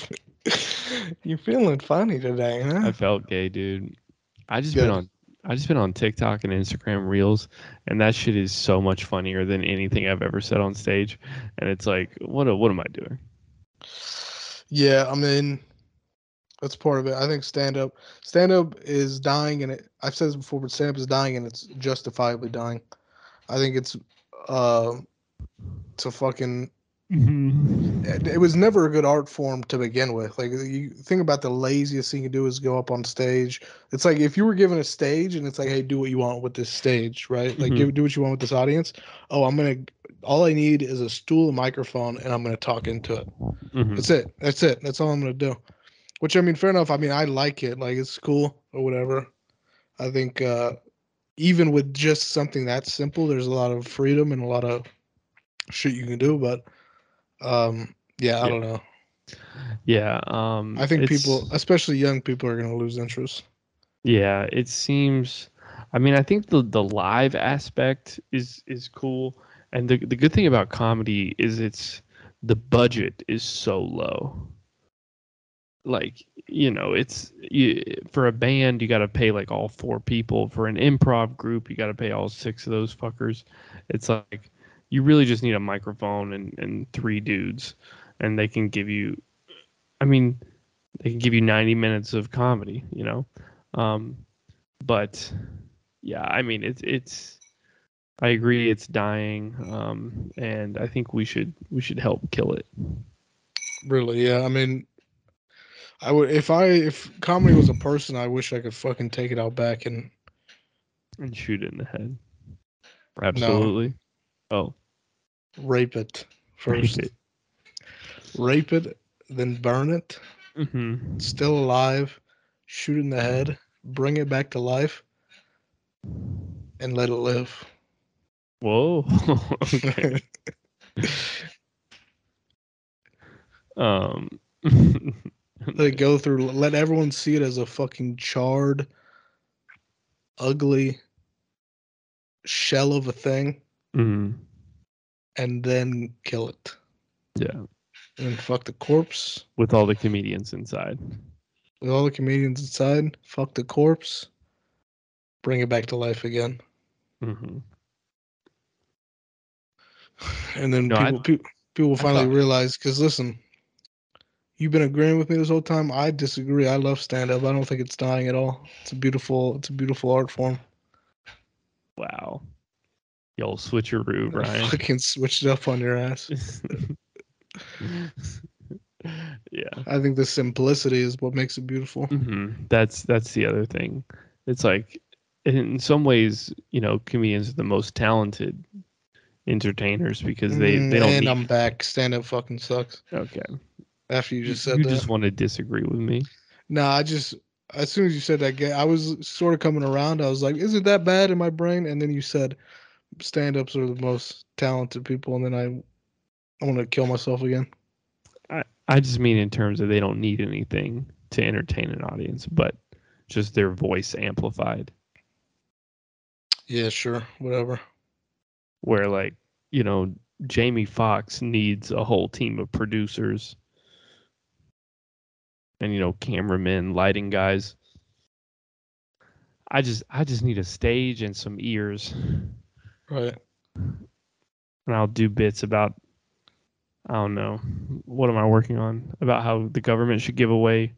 you're feeling funny today, huh?
I felt gay, dude. I just
Good.
been on. I just been on TikTok and Instagram Reels, and that shit is so much funnier than anything I've ever said on stage. And it's like, what? a- What am I doing?
Yeah, I mean, that's part of it. I think stand up, stand up is dying, and it. I've said this before, but stand up is dying, and it's justifiably dying. I think it's, uh, it's a fucking. It, it was never a good art form to begin with. Like you think about the laziest thing you do is go up on stage. It's like if you were given a stage and it's like, hey, do what you want with this stage, right? Like
Mhm.
give, do what you want with this audience. Oh, I'm gonna. All I need is a stool, a microphone, and I'm gonna talk into it.
Mhm.
That's it. That's it. That's all I'm gonna do. Which I mean, fair enough. I mean, I like it. Like it's cool or whatever. I think uh even with just something that simple, there's a lot of freedom and a lot of shit you can do. But Um, yeah, I
Yeah.
don't know.
Yeah. Um,
I think people, especially young people, are gonna lose interest.
Yeah, it seems. I mean, I think the the live aspect is is cool, and the the good thing about comedy is it's the budget is so low. Like you know, it's you, for a band you got to pay like all four people. For an improv group, you got to pay all six of those fuckers. It's like you really just need a microphone and and three dudes, and they can give you. I mean, they can give you ninety minutes of comedy. You know. Um, but yeah, I mean it's it's I agree it's dying. Um, and I think we should we should help kill it.
Really, yeah. I mean, I would if I if comedy was a person, I wish I could fucking take it out back and
And shoot it in the head. Absolutely. Oh,
rape it
rape
first.
it.
Rape it, then burn it.
Mm-hmm.
Still alive, shoot in the head, bring it back to life, and let it live.
Whoa. okay. Um.
let it go through. Let everyone see it as a fucking charred, ugly shell of a thing,
mhm.
and then kill it.
Yeah.
And fuck the corpse.
With all the comedians inside.
with all the comedians inside. Fuck the corpse. Bring it back to life again,
Mm-hmm.
and then
No, I-
people people, people will finally realize. Because listen, you've been agreeing with me this whole time. I disagree. I love stand up. I don't think it's dying at all. It's a beautiful. It's a beautiful art form.
Wow. Y'all switcheroo, Brian.
Fucking switch it up on your ass.
yeah.
I think the simplicity is what makes it beautiful.
hmm That's that's the other thing. It's like in some ways, you know, comedians are the most talented entertainers because they they
Mm,
don't
and
need.
I'm back. Stand up fucking sucks.
okay.
After you just said
you
that.
You just want to disagree with me.
No, I just as soon as you said that, I was sort of coming around. I was like, "Is it that bad in my brain?" And then you said, "Stand-ups are the most talented people," and then I, I want to kill myself again.
I I just mean in terms of they don't need anything to entertain an audience, but just their voice amplified.
Yeah, sure, whatever.
Where like you know Jamie Foxx needs a whole team of producers and you know cameramen, lighting guys. I just I just need a stage and some ears,
Right.
and I'll do bits about I don't know what am I working on about how the government should give away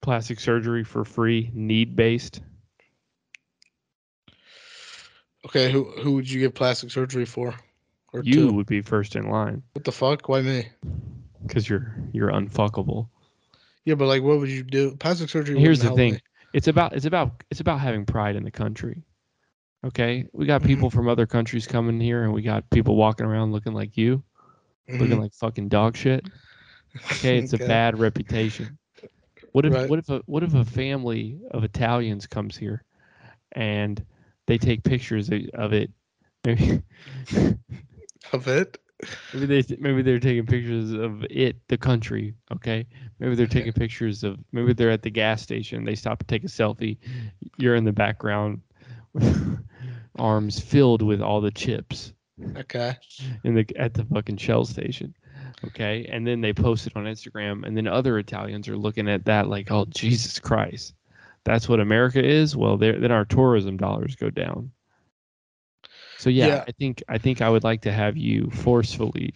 plastic surgery for free, need based.
Okay, who who would you get plastic surgery for? Or
You
to?
would be first in line
What the fuck? Why me?
because you're you're unfuckable.
Yeah, but like, what would you do? Plastic surgery.
Here's the thing.
me.
It's about it's about it's about having pride in the country. Okay? We got
Mhm.
people from other countries coming here and we got people walking around looking like you, looking
Mhm.
like fucking dog shit. Okay, it's a bad reputation. What if
Right.
what if a what if a family of Italians comes here and they take pictures of- of it? Maybe
of it.
maybe they maybe they're taking pictures of it, the country. Okay, maybe they're taking pictures of maybe they're at the gas station. They stop to take a selfie. You're in the background, arms filled with all the chips
Okay.
in the at the fucking Shell station. Okay, and then they post it on Instagram, and then other Italians are looking at that like, oh Jesus Christ, that's what America is. Well, then our tourism dollars go down. So yeah,
Yeah.
I think I think I would like to have you forcefully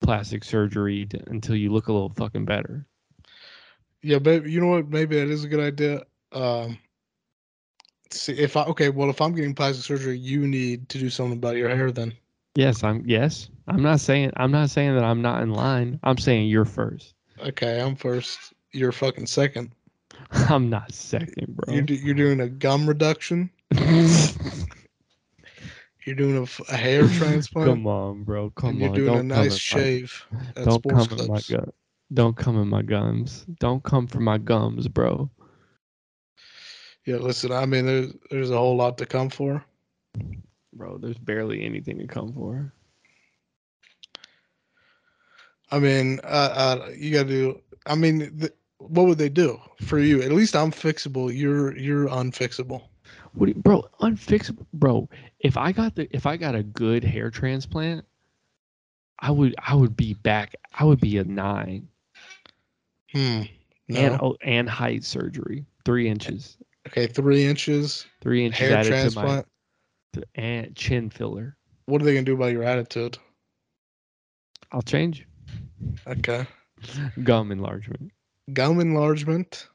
plastic surgery until you look a little fucking better.
Yeah, but you know what? Maybe that is a good idea. Um, see if I okay. Well, if I'm getting plastic surgery, you need to do something about your hair. Then
Yes, I'm yes. I'm not saying I'm not saying that I'm not in line. I'm saying you're first.
okay, I'm first. You're fucking second.
I'm not second, bro.
You're do, you're doing a gum reduction. You're doing a, a, hair transplant.
Come on, bro. Come
and you're
on.
doing
don't
a nice
my-
shave. At
don't
sports
come in my gun. Don't come in my gums. Don't come for my gums, bro.
Yeah, listen. I mean, there's there's a whole lot to come for.
Bro, there's barely anything to come for.
I mean, uh, uh, you gotta do. I mean, th- what would they do for you? At least I'm fixable. You're you're unfixable.
What, do you, bro? Unfixable, bro. If I got the, if I got a good hair transplant, I would, I would be back. I would be a nine.
Hmm. No.
And oh, and height surgery, three inches,
okay, three inches
three inches
hair
added
transplant.
to my th- and chin filler.
What are they gonna do about your attitude?
I'll change.
Okay.
Gum enlargement.
Gum enlargement.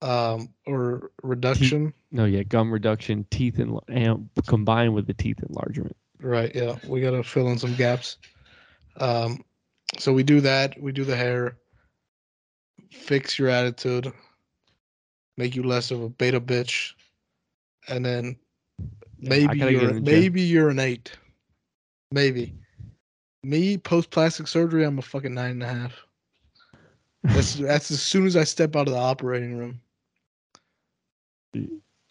Um, or reduction.
No, yeah, gum reduction, teeth and and combined with the teeth enlargement.
Right. Yeah. We gotta fill in some gaps. Um, so we do that. We do the hair. Fix your attitude. Make you less of a beta bitch, and then maybe
gotta
you're
gym.
maybe you're an eight. Maybe. Me post plastic surgery, I'm a fucking nine and a half. That's that's as soon as I step out of the operating room.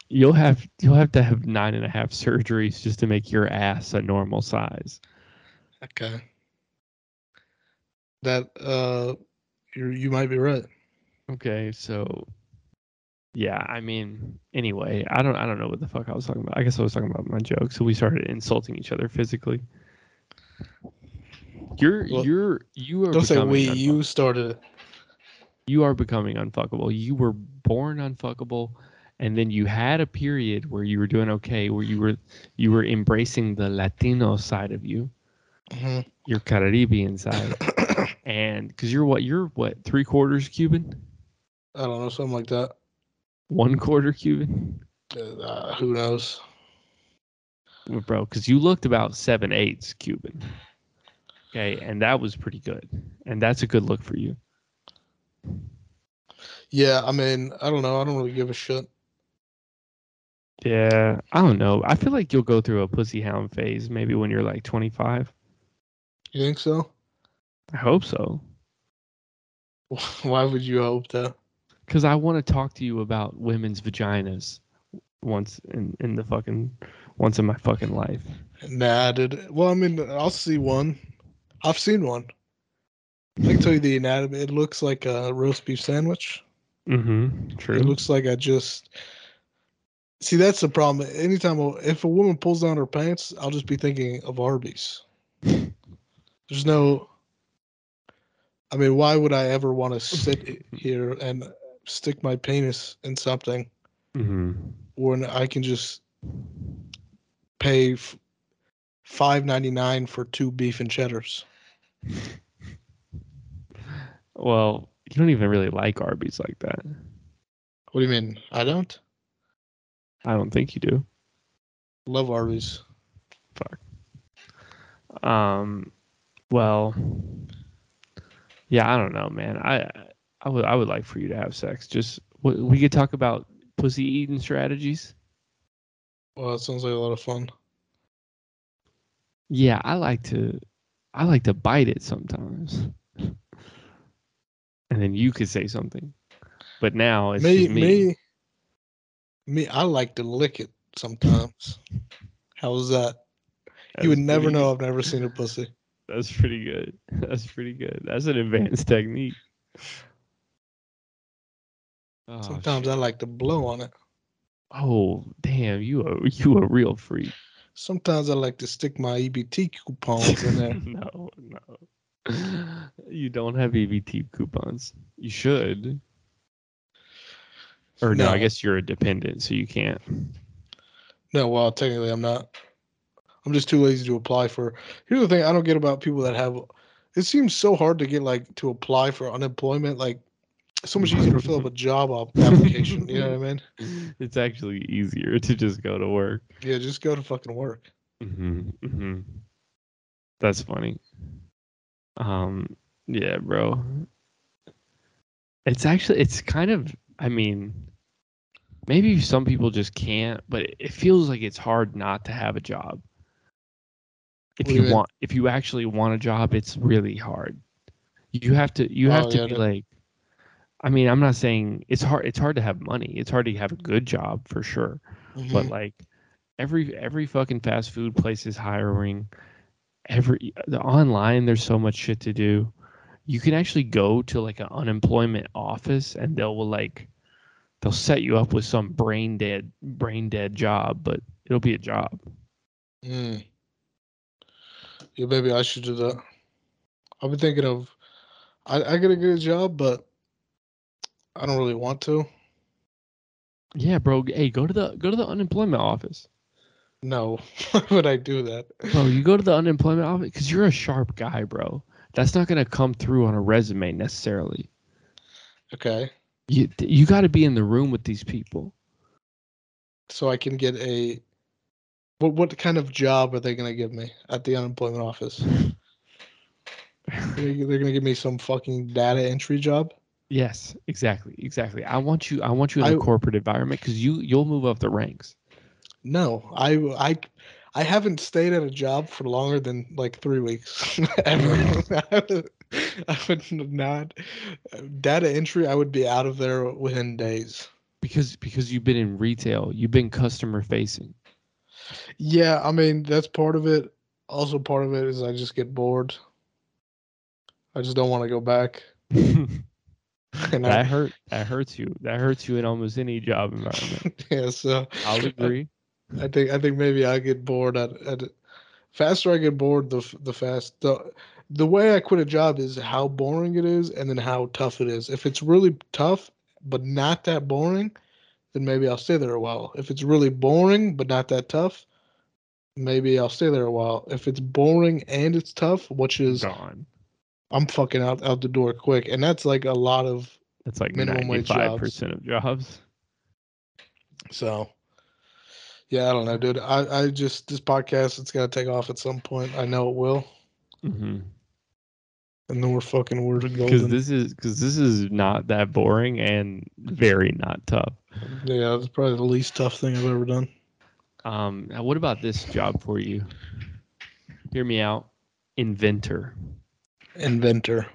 You'll have you'll have to have nine and a half surgeries just to make your ass a normal size.
Okay. That uh, you you might be right.
Okay, so yeah, I mean, anyway, I don't I don't know what the fuck I was talking about. I guess I was talking about my joke. So we started insulting each other physically. You're
Well,
you're you are
Don't say we.
unfuck-
You started
you are becoming unfuckable. You were born unfuckable, and then you had a period where you were doing okay, where you were you were embracing the Latino side of you,
Mhm.
your Caribbean side, and because you're what you're what three quarters Cuban,
I don't know, something like that.
One quarter Cuban,
Uh, who knows?
Bro. Because you looked about seven eighths Cuban. Okay, and that was pretty good, and that's a good look for you.
Yeah, I mean, I don't know. I don't really give a shit.
Yeah, I don't know. I feel like you'll go through a pussy hound phase maybe when you're like 25.
You think so?
I hope so.
Why would you hope that?
Because I want to talk to you about women's vaginas once in in the fucking once in my fucking life.
Nah, dude. Well, I mean, I'll see one. I've seen one. I can tell you the anatomy. It looks like a roast beef sandwich.
Mm-hmm. True.
It looks like I just see. That's the problem. Anytime if a woman pulls down her pants, I'll just be thinking of Arby's. There's no. I mean, why would I ever want to sit here and stick my penis in something
mm-hmm.
when I can just pay f- five ninety nine for two beef and cheddars?
Well, you don't even really like Arby's like that.
What do you mean? I don't
I don't think you do.
love Arby's. Fuck.
Um, well, yeah, I don't know, man. I I would I would like for you to have sex. Just we, we could talk about pussy eating strategies.
Well, that sounds like a lot of fun.
Yeah, I like to I like to bite it sometimes. And then you could say something. But now it's
me,
just me.
me, me. I like to lick it sometimes. How's that? you would never know. I've never seen a pussy.
That's pretty good. That's pretty good. That's an advanced technique. Oh,
Sometimes I like to blow on it.
Oh, damn, you a you a real freak.
Sometimes I like to stick my EBT coupons in there.
no, no. You don't have EBT coupons. You should. Or no, I guess you're a dependent, so you can't.
No, well, technically I'm not. I'm just too lazy to apply for. Here's the thing I don't get about people that have. It seems so hard to get like to apply for unemployment. Like, so much easier to fill up a job application. You know what I mean?
It's actually easier to just go to work.
Yeah, just go to fucking work.
hmm hmm That's funny. Um, yeah, bro. It's actually it's kind of I mean, maybe some people just can't, but it- it feels like it's hard not to have a job. If you
you
want if you actually want a job, it's really hard. You have to you have
Oh,
to
yeah,
be
no.
like I mean, I'm not saying it's hard it's hard to have money. It's hard to have a good job for sure but
Mhm.
like every every fucking fast food place is hiring every the online there's so much shit to do. You can actually go to like an unemployment office and they'll will like they'll set you up with some brain dead brain dead job, but it'll be a job.
Mm. Yeah, maybe I should do that. I've been thinking of. I I gotta get a job, but I don't really want to.
Yeah, bro. Hey, go to the go to the unemployment office.
No, why would I do that?
Bro, you go to the unemployment office because you're a sharp guy, bro. That's not gonna come through on a resume necessarily.
Okay,
You you got to be in the room with these people.
so I can get a. What what kind of job are they gonna give me at the unemployment office? They- They're gonna give me some fucking data entry job.
Yes, exactly, exactly. I want you. I want you in a
I-
corporate environment because you you'll move up the ranks.
No, I I I haven't stayed at a job for longer than like three weeks ever. I would- I would not data entry. I would be out of there within days.
because because you've been in retail, you've been customer facing.
Yeah, I mean that's part of it. Also, part of it is I just get bored. I just don't want to go back. And
that
I,
hurt. That hurts you. That hurts you in almost any job environment.
yeah, so
I'll agree.
I think I think maybe I get bored at, at faster I get bored the the fast the the way I quit a job is how boring it is and then how tough it is. If it's really tough but not that boring, then maybe I'll stay there a while. If it's really boring but not that tough, maybe I'll stay there a while. If it's boring and it's tough, which is
Gone.
I'm fucking out out the door quick, and that's like a lot of
That's like
minimum wage jobs.
five percent of jobs.
So, yeah, I don't know, dude. I, I just this podcast it's gonna take off at some point. I know it will,
hmm
and then we're fucking we're
Because this is because this is not that boring and very not tough.
yeah, it's probably the least tough thing I've ever done.
Um, now what about this job for you? Hear me out. Inventor.
Inventor.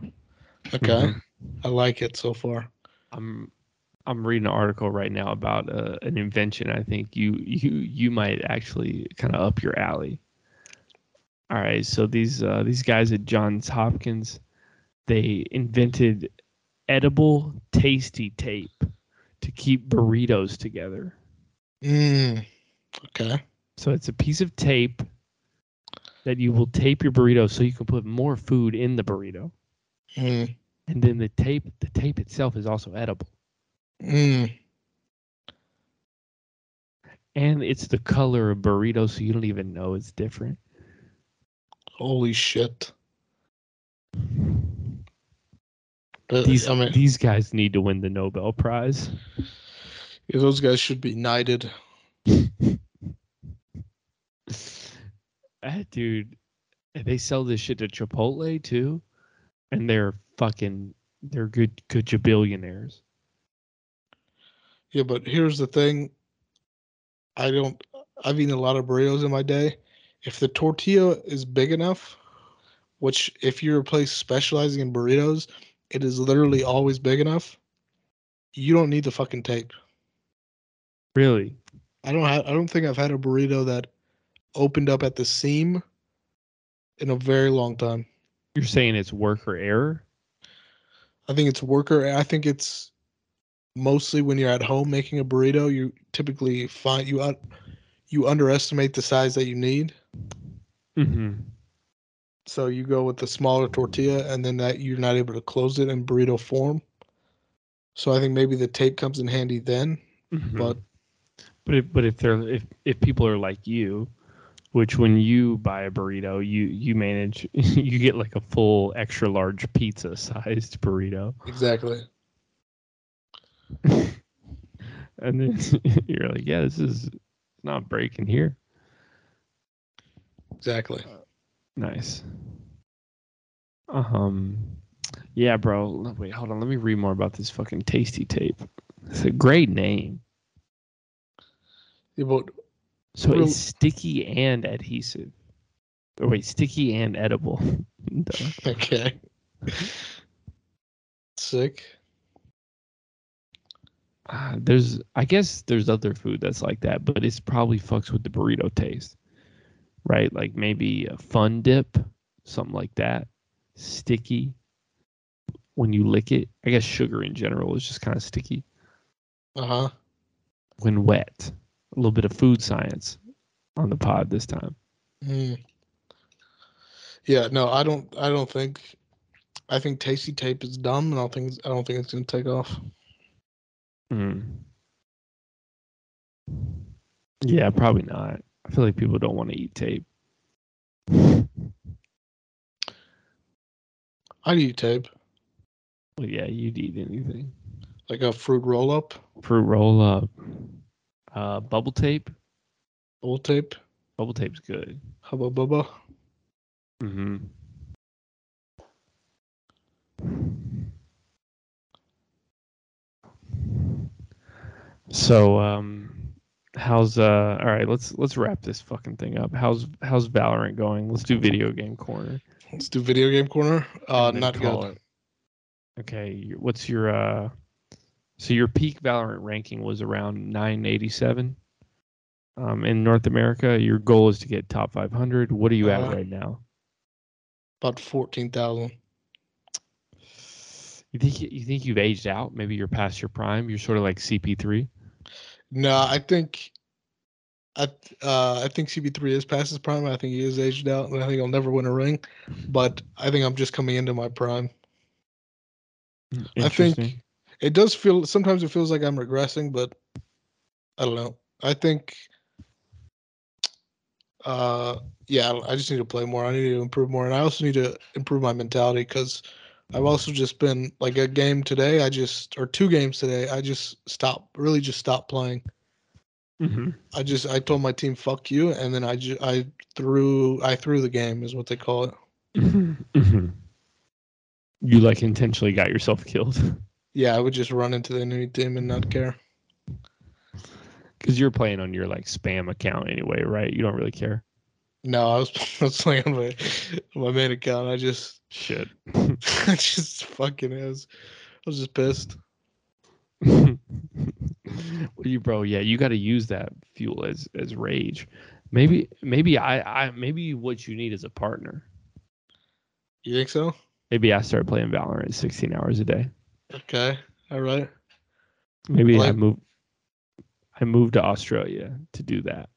Okay,
Mhm.
I like it so far.
I'm I'm reading an article right now about uh, an invention. I think you you you might actually kind of up your alley. All right, so these uh, these guys at Johns Hopkins, they invented edible tasty tape to keep burritos together.
Mm. Okay.
So it's a piece of tape that you will tape your burrito so you can put more food in the burrito.
Mm.
And then the tape the tape itself is also edible.
Mm.
And it's the color of burrito so you don't even know it's different.
Holy shit.
These
I mean,
these guys need to win the Nobel Prize.
yeah, those guys should be knighted.
Dude, they sell this shit to Chipotle too, and they're fucking they're good good billionaires.
Yeah, but here's the thing. I don't. I've eaten a lot of burritos in my day. If the tortilla is big enough, which if you're a place specializing in burritos, it is literally always big enough. You don't need the fucking tape.
Really?
I don't. Ha- I don't think I've had a burrito that opened up at the seam in a very long time.
You're saying it's worker error?
I think it's worker. I think it's mostly when you're at home making a burrito. You typically find you out you underestimate the size that you need.
Mm-hmm.
So you go with the smaller tortilla, and then that you're not able to close it in burrito form. So I think maybe the tape comes in handy then. But
but if, but if they're if if people are like you, which when you buy a burrito, you you manage you get like a full extra large pizza sized burrito,
exactly.
and then you're like, yeah, this is not breaking here.
Exactly.
Nice. Um, yeah, bro. Wait, hold on. Let me read more about this fucking tasty tape. It's a great name.
Yeah, but
So
Real-
it's sticky and adhesive. Or wait, sticky and edible.
Okay. Sick.
Uh, there's, I guess, there's other food that's like that, but it's probably fucks with the burrito taste. right? Like maybe a fun dip, something like that. Sticky when you lick it. I guess sugar in general is just kind of sticky
Uh huh.
when wet. A little bit of food science on the pod this time.
Mm. Yeah, no, I don't. I don't think. I think Tasty Tape is dumb, and I don't think. I don't think it's gonna take off.
Mm. Yeah, probably not. I feel like people don't want to eat tape.
I'd eat tape,
Well, yeah, you'd eat anything.
like a fruit roll up,
Fruit roll up. Uh, bubble tape.
old tape,
Bubble tape's good.
hubba bubba.
Mm-hmm. So, um, how's uh? All right, let's let's wrap this fucking thing up. How's how's Valorant going? Let's do video game corner.
Let's do video game corner. Uh, not
call
good.
it. Okay, what's your uh? So your peak Valorant ranking was around 987. Um, in North America, your goal is to get top 500. What are you
Uh,
at right now?
About fourteen thousand.
You think you think you've aged out? Maybe you're past your prime. You're sort of like CP3.
No, I think. I uh I think CP3 is past his prime. I think he is aged out, and I think he'll never win a ring. But I think I'm just coming into my prime. I think. It does feel sometimes it feels like I'm regressing, but I don't know. I think uh yeah, I just need to play more. I need to improve more and I also need to improve my mentality cuz I've also just been like a game today, I just or two games today, I just stopped really just stopped playing.
Mhm.
I just I told my team fuck you and then I just I threw I threw the game is what they call it.
Mhm. Mhm. You like intentionally got yourself killed
Yeah, I would just run into the enemy team and not care.
because you're playing on your like spam account anyway, right? You don't really care.
No, I was, I was playing on my my main account. I just
Shit.
I just fucking is. I was just pissed.
well, you bro, yeah, you got to use that fuel as as rage. Maybe maybe I I maybe what you need is a partner.
You think so?
Maybe I start playing Valorant 16 hours a day.
Okay. All right.
Maybe I move I moved to Australia to do that.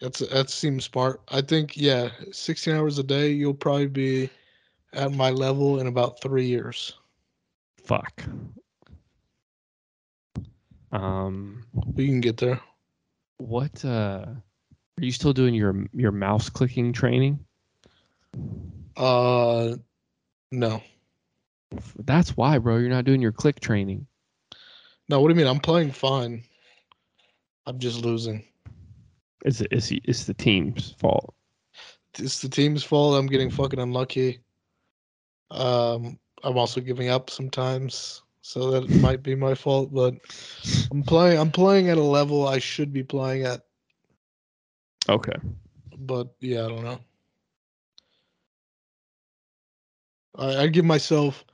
That's that seems smart. I think yeah, 16 hours a day. You'll probably be at my level in about three years.
Fuck. Um
We can get there.
what uh are you still doing your your mouse clicking training?
Uh, no,
That's why, bro, you're not doing your click training.
no. What do you mean? I'm playing fine. I'm just losing.
It's it's it's the team's fault.
It's the team's fault. I'm getting fucking unlucky. Um, I'm also giving up sometimes, so that might be my fault. But I'm playing. I'm playing at a level I should be playing at.
Okay.
But yeah, I don't know. I, I give myself,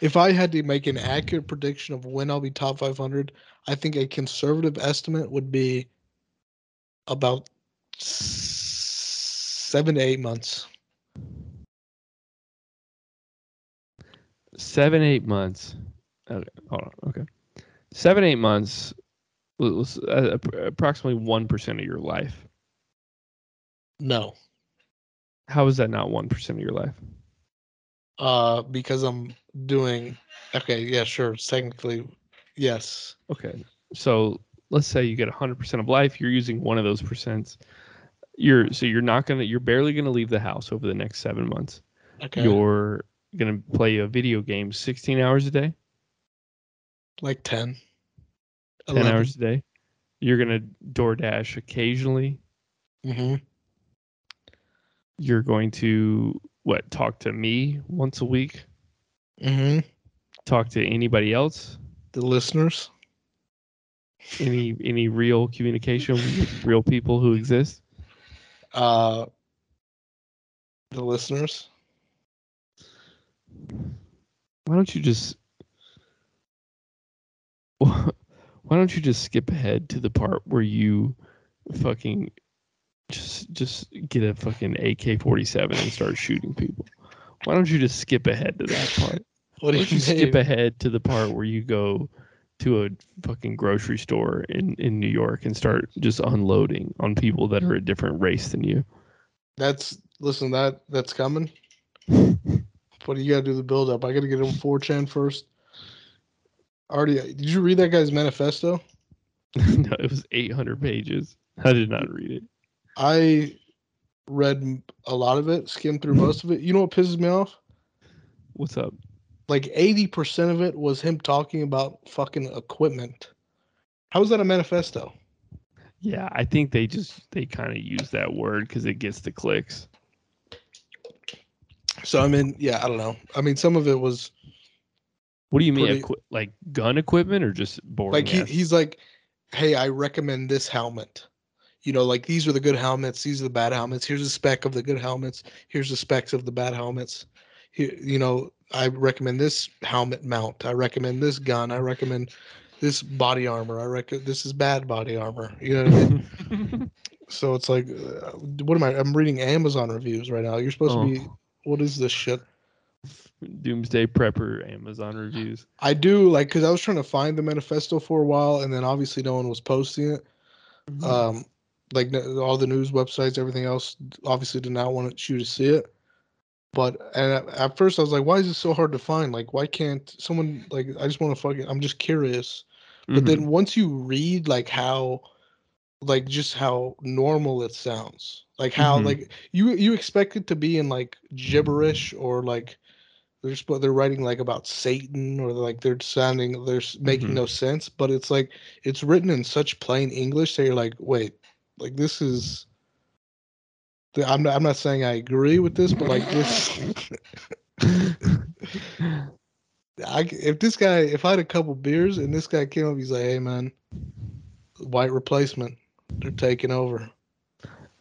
if I had to make an accurate prediction of when I'll be top 500, I think a conservative estimate would be about seven to eight months.
seven eight months. Okay hold on okay. Seven eight months was uh, approximately one percent of your life.
No,
how is that not one percent of your life?
Uh, because I'm doing. Okay, yeah, sure. Technically, yes.
okay so let's say you get 100% of life you're using one of those percents you're so you're not gonna you're barely gonna leave the house over the next seven months
Okay,
you're gonna play a video game 16 hours a day
like 10.
10 hours a day you're gonna DoorDash occasionally
Mm-hmm.
you're going to what talk to me once a week
Mm-hmm.
talk to anybody else
The listeners.
any any real communication with real people who exist
Uh, the listeners.
why don't you just why don't you just skip ahead to the part where you fucking just just get a fucking AK-47 and start shooting people. Why don't you just skip ahead to that part?
What do you
skip ahead to the part where you go to a fucking grocery store in in New York and start just unloading on people that are a different race than you?
That's listen. That that's coming. But you gotta do the build up. I gotta get him 4chan first. Already, did you read that guy's manifesto?
no, it was 800 pages. I did not read it.
I read a lot of it, skimmed through most of it. You know what pisses me off?
What's up?
Like 80% of it was him talking about fucking equipment. How is that a manifesto?
Yeah, I think they just they kind of use that word because it gets the clicks.
So I mean, yeah, I don't know. I mean, some of it was
What do you mean,
Pretty-
equi- like gun equipment or just boring?
like he, he's like, "Hey, I recommend this helmet." You know, like these are the good helmets. These are the bad helmets. Here's a spec of the good helmets. Here's the specs of the bad helmets. Here, you know, I recommend this helmet mount. I recommend this gun. I recommend this body armor. I recommend this is bad body armor. You know what I mean? so it's like, uh, what am I? I'm reading Amazon reviews right now. You're supposed
Oh.
to be. What is this shit?
Doomsday Prepper Amazon reviews.
I do like because I was trying to find the manifesto for a while, and then obviously no one was posting it. Um, like all the news websites, everything else, obviously did not want you to see it. But and at, at first I was like, why is it so hard to find? Like, why can't someone like? I just want to fucking. I'm just curious. But
Mhm.
then once you read like how, like just how normal it sounds, like how
Mhm.
like you you expect it to be in like gibberish or like they're sp- they're writing like about Satan or like they're sounding they're making
Mhm.
no sense, but it's like it's written in such plain English that you're like, wait, like this is. I'm not, I'm not saying I agree with this, but like this, I, if this guy if I had a couple beers and this guy came up, he's like, hey man, white replacement, they're taking over.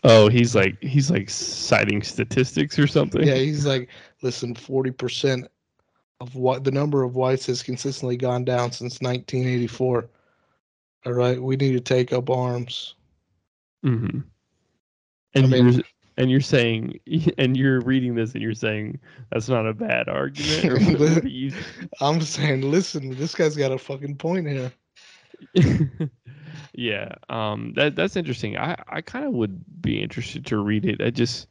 oh, he's like he's like citing statistics or something.
Yeah, he's like, listen, forty percent of what the number of whites has consistently gone down since 1984. All right, we need to take up arms.
Hmm And
I mean-
you're and you're saying and you're reading this and you're saying that's not a bad argument. Or what, what are you,
I'm saying, listen, this guy's got a fucking point here.
yeah, um, that that's interesting. I I kind of would be interested to read it. I just,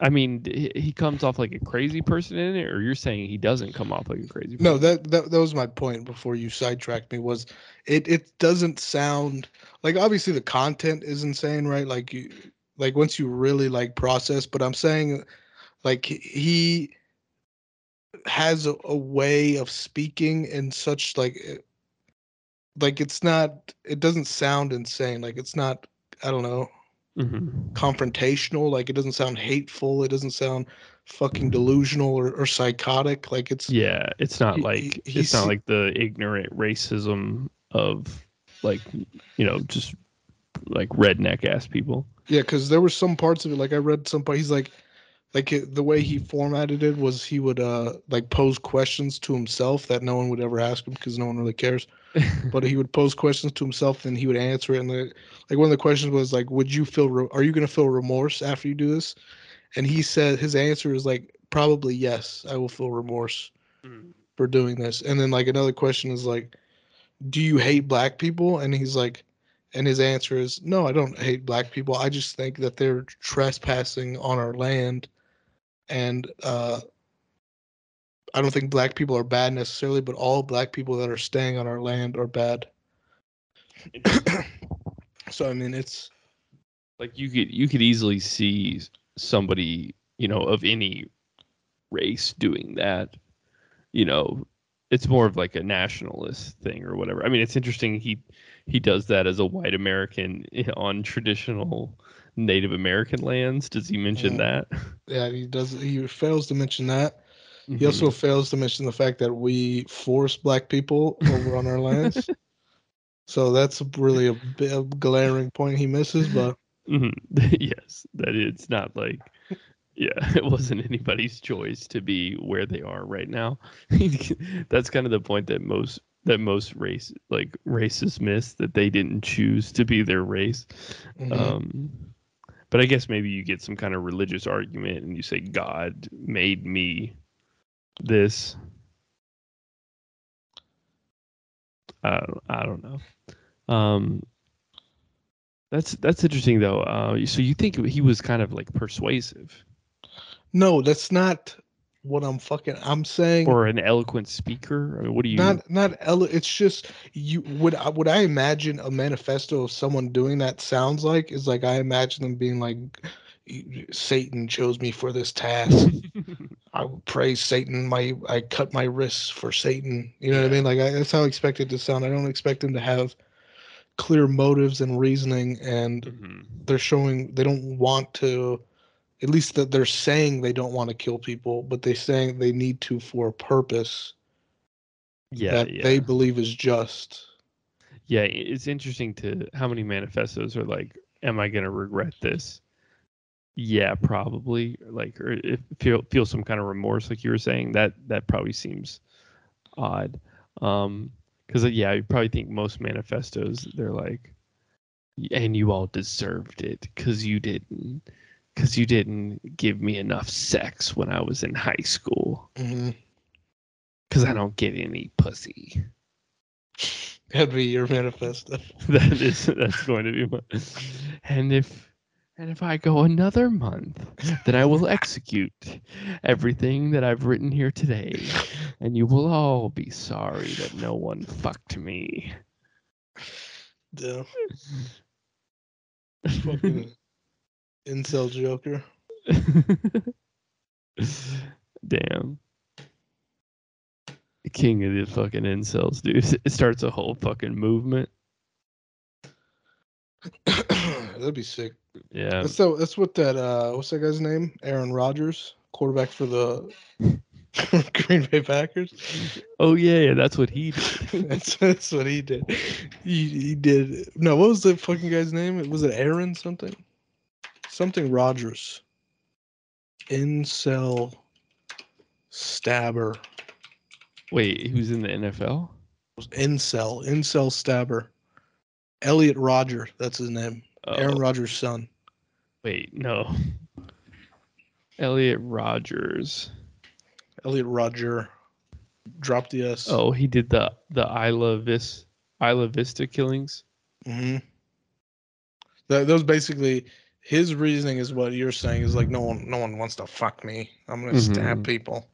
I mean, he comes off like a crazy person in it, or you're saying he doesn't come off like a crazy. Person?
No, that, that that was my point before you sidetracked me. Was it? It doesn't sound like obviously the content is insane, right? Like you, like once you really like process. But I'm saying, like he- he has a, a way of speaking in such like, eh, like it's not. It doesn't sound insane. Like it's not. I don't know
Mhm.
confrontational. Like it doesn't sound hateful. It doesn't sound fucking delusional or, or psychotic. Like it's
Yeah, it's not like
he-
it's not like the ignorant racism of like you know just like redneck ass people.
Yeah, because there were some parts of it. Like I read some part. He's like, like it, the way he formatted it was he would uh like pose questions to himself that no one would ever ask him because no one really cares. But he would pose questions to himself and he would answer it. And the, like one of the questions was like, "Would you feel? Re- are you going to feel remorse after you do this?" And he said his answer is like, "Probably yes. I will feel remorse
Mm.
for doing this." And then like another question is like, "Do you hate black people?" And he's like, and his answer is, "No, I don't hate black people. I just think that they're trespassing on our land, and uh, I don't think black people are bad necessarily, but all black people that are staying on our land are bad." so I mean, it's
like you could you could easily see somebody you know of any race doing that you know it's more of like a nationalist thing or whatever i mean it's interesting he he does that as a white american on traditional native american lands does he mention
Yeah.
that
yeah, he does. He fails to mention that. He
Mhm.
also fails to mention the fact that we force black people over on our lands. So that's really a, bit a glaring point he misses. But
Mhm. yes, that it's not like, yeah, it wasn't anybody's choice to be where they are right now. That's kind of the point that most that most race like racists miss that they didn't choose to be their race.
mhm.
Um, But I guess maybe you get some kind of religious argument and you say God made me this. I don't, I don't know. Um, that's that's interesting though. Uh, so you think he was kind of like persuasive
No, that's not what I'm fucking. I'm saying
or an eloquent speaker? I mean, what do you?
not not ele- it's just you would I would I imagine a manifesto of someone doing that sounds like is like I imagine them being like Satan chose me for this task. I would praise Satan. My I cut my wrists for Satan. You know what I mean? Like I, that's how I expect it to sound. I don't expect them to have clear motives and reasoning, and
Mhm.
they're showing they don't want to. At least that they're saying they don't want to kill people, but they're saying they need to for a purpose
Yeah,
that
yeah.
they believe is just.
Yeah, it's interesting to how many manifestos are like, "Am I gonna regret this?" Yeah, probably. Like, or if feel feel some kind of remorse, like you were saying. That that probably seems odd. Um, because yeah, you probably think most manifestos they're like, and you all deserved it because you didn't, because you didn't give me enough sex when I was in high school.
Mm-hmm.
Because I don't get any pussy.
That'd be your manifesto.
that is that's going to be my and if and if I go another month, then I will execute everything that I've written here today, and you will all be sorry that no one fucked me.
Yeah. Fucking incel Joker.
Damn. The king of the fucking incels, dude. It starts a whole fucking movement.
That'd be sick.
Yeah.
That's so. That's what that. Uh, what's that guy's name? Aaron Rodgers, quarterback for the Green Bay Packers.
Oh yeah, yeah, that's what he did.
that's that's what he did. He he did. No, what was the fucking guy's name? Was it Aaron something? Something Rogers. Incel stabber.
Wait, he was in the NFL?
Incel. Incel stabber. Elliot Rodger. That's his name. Aaron
Oh.
Rodgers' son.
Wait, no. Elliot Rodgers.
Elliot Rodger. Drop the S.
Oh, he did the the Isla Vis Isla Vista killings.
Mm-hmm. That, that was basically his reasoning is what you're saying is like no one no one wants to fuck me. I'm gonna stab
Mhm.
people.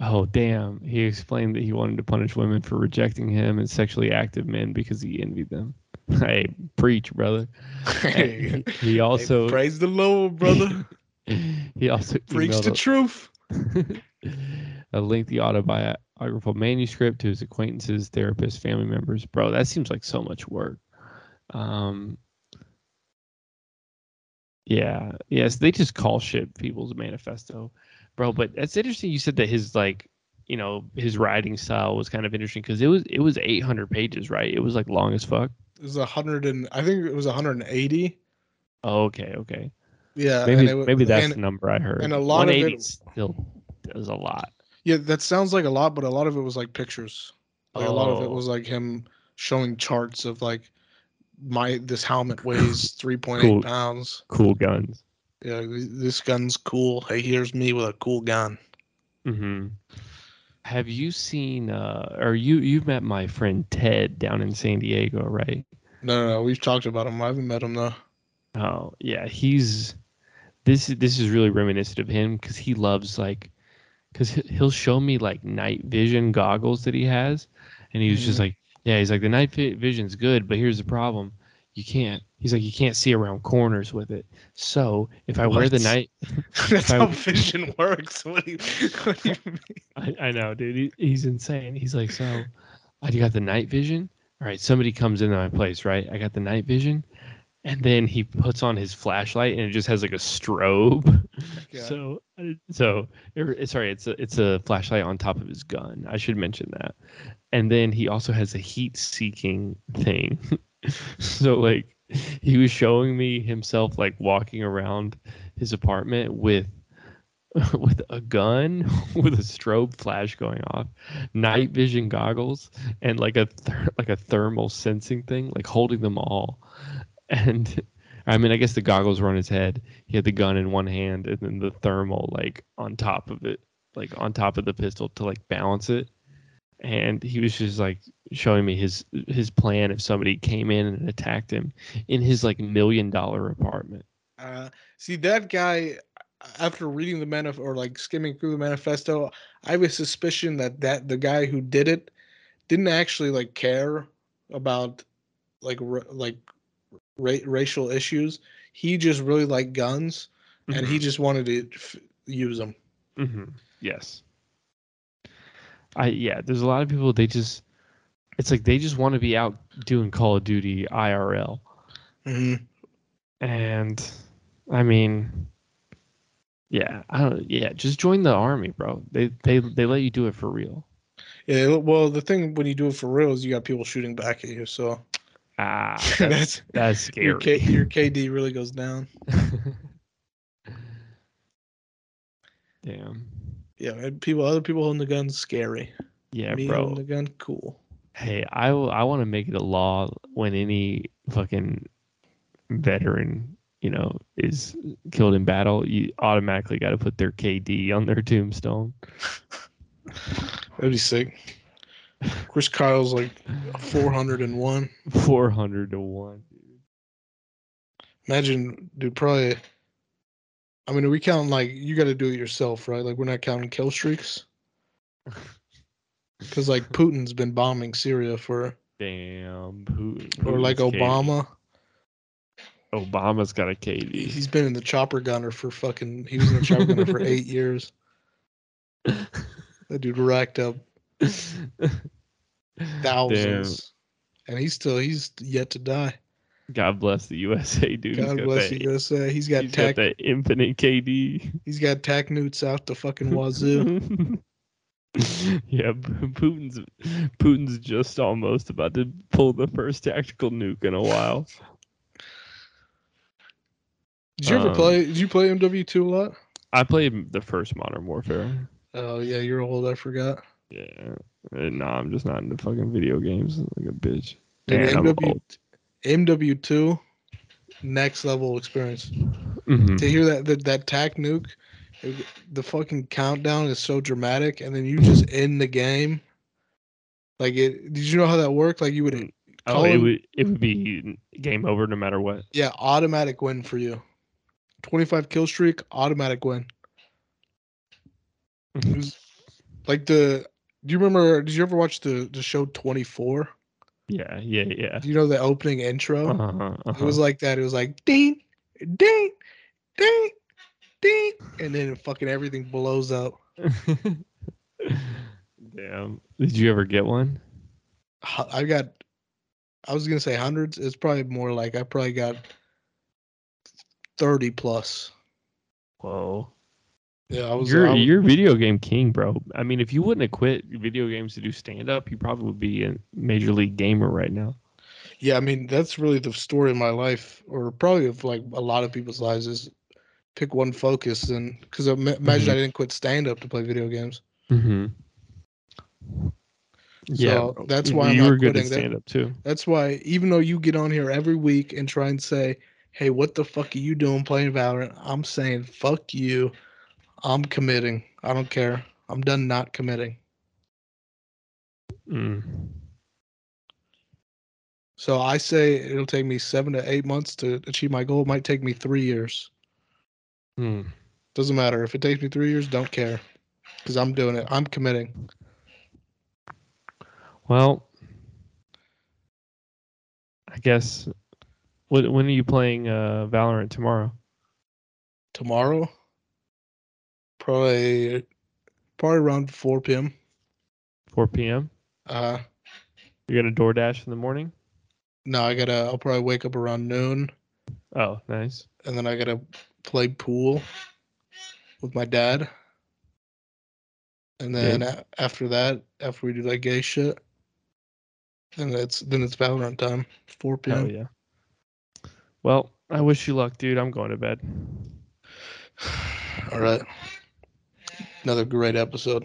Oh damn! He explained that he wanted to punish women for rejecting him and sexually active men because he envied them. hey, preach, brother.
Hey,
he, he also
hey, praise the Lord, brother.
he also
Preach the
a-
truth.
a lengthy autobiographical manuscript to his acquaintances, therapists, family members. Bro, that seems like so much work. Um, yeah, yes, they just call shit people's manifesto, bro. But that's interesting. You said that his like, you know, his writing style was kind of interesting because it was it was 800 pages, right? It was like long as fuck.
It was a hundred and I think it was 180.
Oh, okay, okay.
Yeah,
Maybe maybe that's
and-
the number I heard.
and a lot of it-
180 still is a lot.
yeah. That sounds like a lot, but a lot of it was like pictures. Like a lot of it
Oh.
was like him showing charts of like my this helmet weighs 3.8
Cool.
pounds.
Cool guns.
Yeah, this gun's cool. Hey, here's me with a cool gun.
hmm Have you seen uh or you you've met my friend Ted down in San Diego, right?
No, no, no, we've talked about him. I haven't met him though.
Oh, yeah, he's this this is really reminiscent of him cuz he loves like cuz he'll show me like night vision goggles that he has and he was just
Mhm.
like, yeah, he's like the night vi- vision's good, but here's the problem. You can't. He's like you can't see around corners with it. So, if I wear the night
That's
I-
how vision works. What do you, what do you mean?
I, I know, dude. He, he's insane. He's like, so I got the night vision. All right, somebody comes into my place, right? I got the night vision, and then he puts on his flashlight, and it just has like a strobe.
Yeah.
So, so er, sorry, it's a it's a flashlight on top of his gun. I should mention that. And then he also has a heat-seeking thing. so like, he was showing me himself like walking around his apartment with with a gun with a strobe flash going off, night vision goggles, and like a ther- like a thermal sensing thing, like holding them all. and I mean, I guess the goggles were on his head. He had the gun in one hand and then the thermal like on top of it, like on top of the pistol to like balance it. And he was just like showing me his his plan if somebody came in and attacked him in his like million dollar apartment.
Uh, see that guy. After reading the manif or like skimming through the manifesto, I have a suspicion that that the guy who did it didn't actually like care about like ra- like ra- racial issues. He just really liked guns, and he just wanted to f- use them.
hmm Yes. I yeah. There's a lot of people. They just. It's like they just want to be out doing Call of Duty IRL,
hmm
and I mean, yeah, I don't. Yeah, just join the army, bro. They they they let you do it for real.
Yeah. Well, the thing when you do it for real is you got people shooting back at you, so
Ah, that's
that's
that's
your
scary.
K, your KD really goes down.
Damn.
Yeah, and people, other people holding the gun, scary.
Yeah,
Me
bro.
holding the gun, cool.
Hey, I I want to make it a law when any fucking veteran, you know, is killed in battle, you automatically got to put their KD on their tombstone.
That'd be sick. Chris Kyle's like 401.
400 to 1. Dude.
Imagine, dude, probably. I mean, are we counting like you got to do it yourself, right? Like we're not counting kill streaks. Because like Putin's been bombing Syria for,
Damn. Putin,
or like
Putin's.
Obama.
Obama's got a KD.
He's been in the chopper gunner for fucking. He was in the chopper gunner for eight years. That dude racked up thousands, and he's still he's yet to die.
God bless the USA, dude.
God bless
that,
you, USA. He's got
He's got that infinite KD.
He's got tac nukes out the fucking wazoo.
yeah, Putin's Putin's just almost about to pull the first tactical nuke in a while.
Did you ever
Um,
play? Did you play MW two a lot?
I played the first Modern Warfare.
Oh yeah, you're old. I forgot.
Yeah, Uh, no, I'm just not into fucking video games like a bitch.
Dude,
I'm
MW
old.
MW two, next level experience.
Mhm.
To hear that that, that tac nuke, the fucking countdown is so dramatic, and then you just end the game. Like it. Did you know how that worked? Like you would,
Oh, it
him-
would it would be game over no matter what.
yeah, automatic win for you. Twenty five kill streak, automatic win. It was like the. Do you remember? Did you ever watch the the show Twenty Four?
Yeah, yeah, yeah.
Do you know the opening intro?
Uh-huh,
It was like that. It was like ding, ding, ding, ding, and then fucking everything blows up.
uh-huh. Damn. Did you ever get one?
I got. I was gonna say hundreds. It's probably more like I probably got thirty plus.
Whoa.
Yeah, I was.
You're
I was-
you're video game king, bro. I mean, if you wouldn't have quit video games to do stand up, you probably would be a major league gamer right now.
yeah, I mean that's really the story of my life, or probably of like a lot of people's lives is pick one focus and because imagine
Mhm.
I didn't quit stand up to play video games.
Mm-hmm. Yeah,
So that's
You-
why I'm
you
not
good at
quitting
stand up too.
That's why even though you get on here every week and try and say, "Hey, what the fuck are you doing playing Valorant?" I'm saying, "Fuck you." I'm committing. I don't care. I'm done not committing.
Mm.
So I say it'll take me 7 to 8 months to achieve my goal. It might take me 3 years.
Mm.
Doesn't matter if it takes me 3 years, don't care. Cuz I'm doing it. I'm committing.
Well, I guess. When when are you playing uh, Valorant tomorrow?
Tomorrow probably probably around 4 p.m.
4 p.m.
Uh
You're gonna DoorDash in the morning.
no, I got to I'll probably wake up around noon.
Oh, nice.
and then I gotta play pool with my dad. And then a- after that, after we do that gay shit, then it's then it's Valorant time, 4
Hell
p.m.
yeah. Well, I wish you luck, dude. I'm going to bed.
All right, another great episode.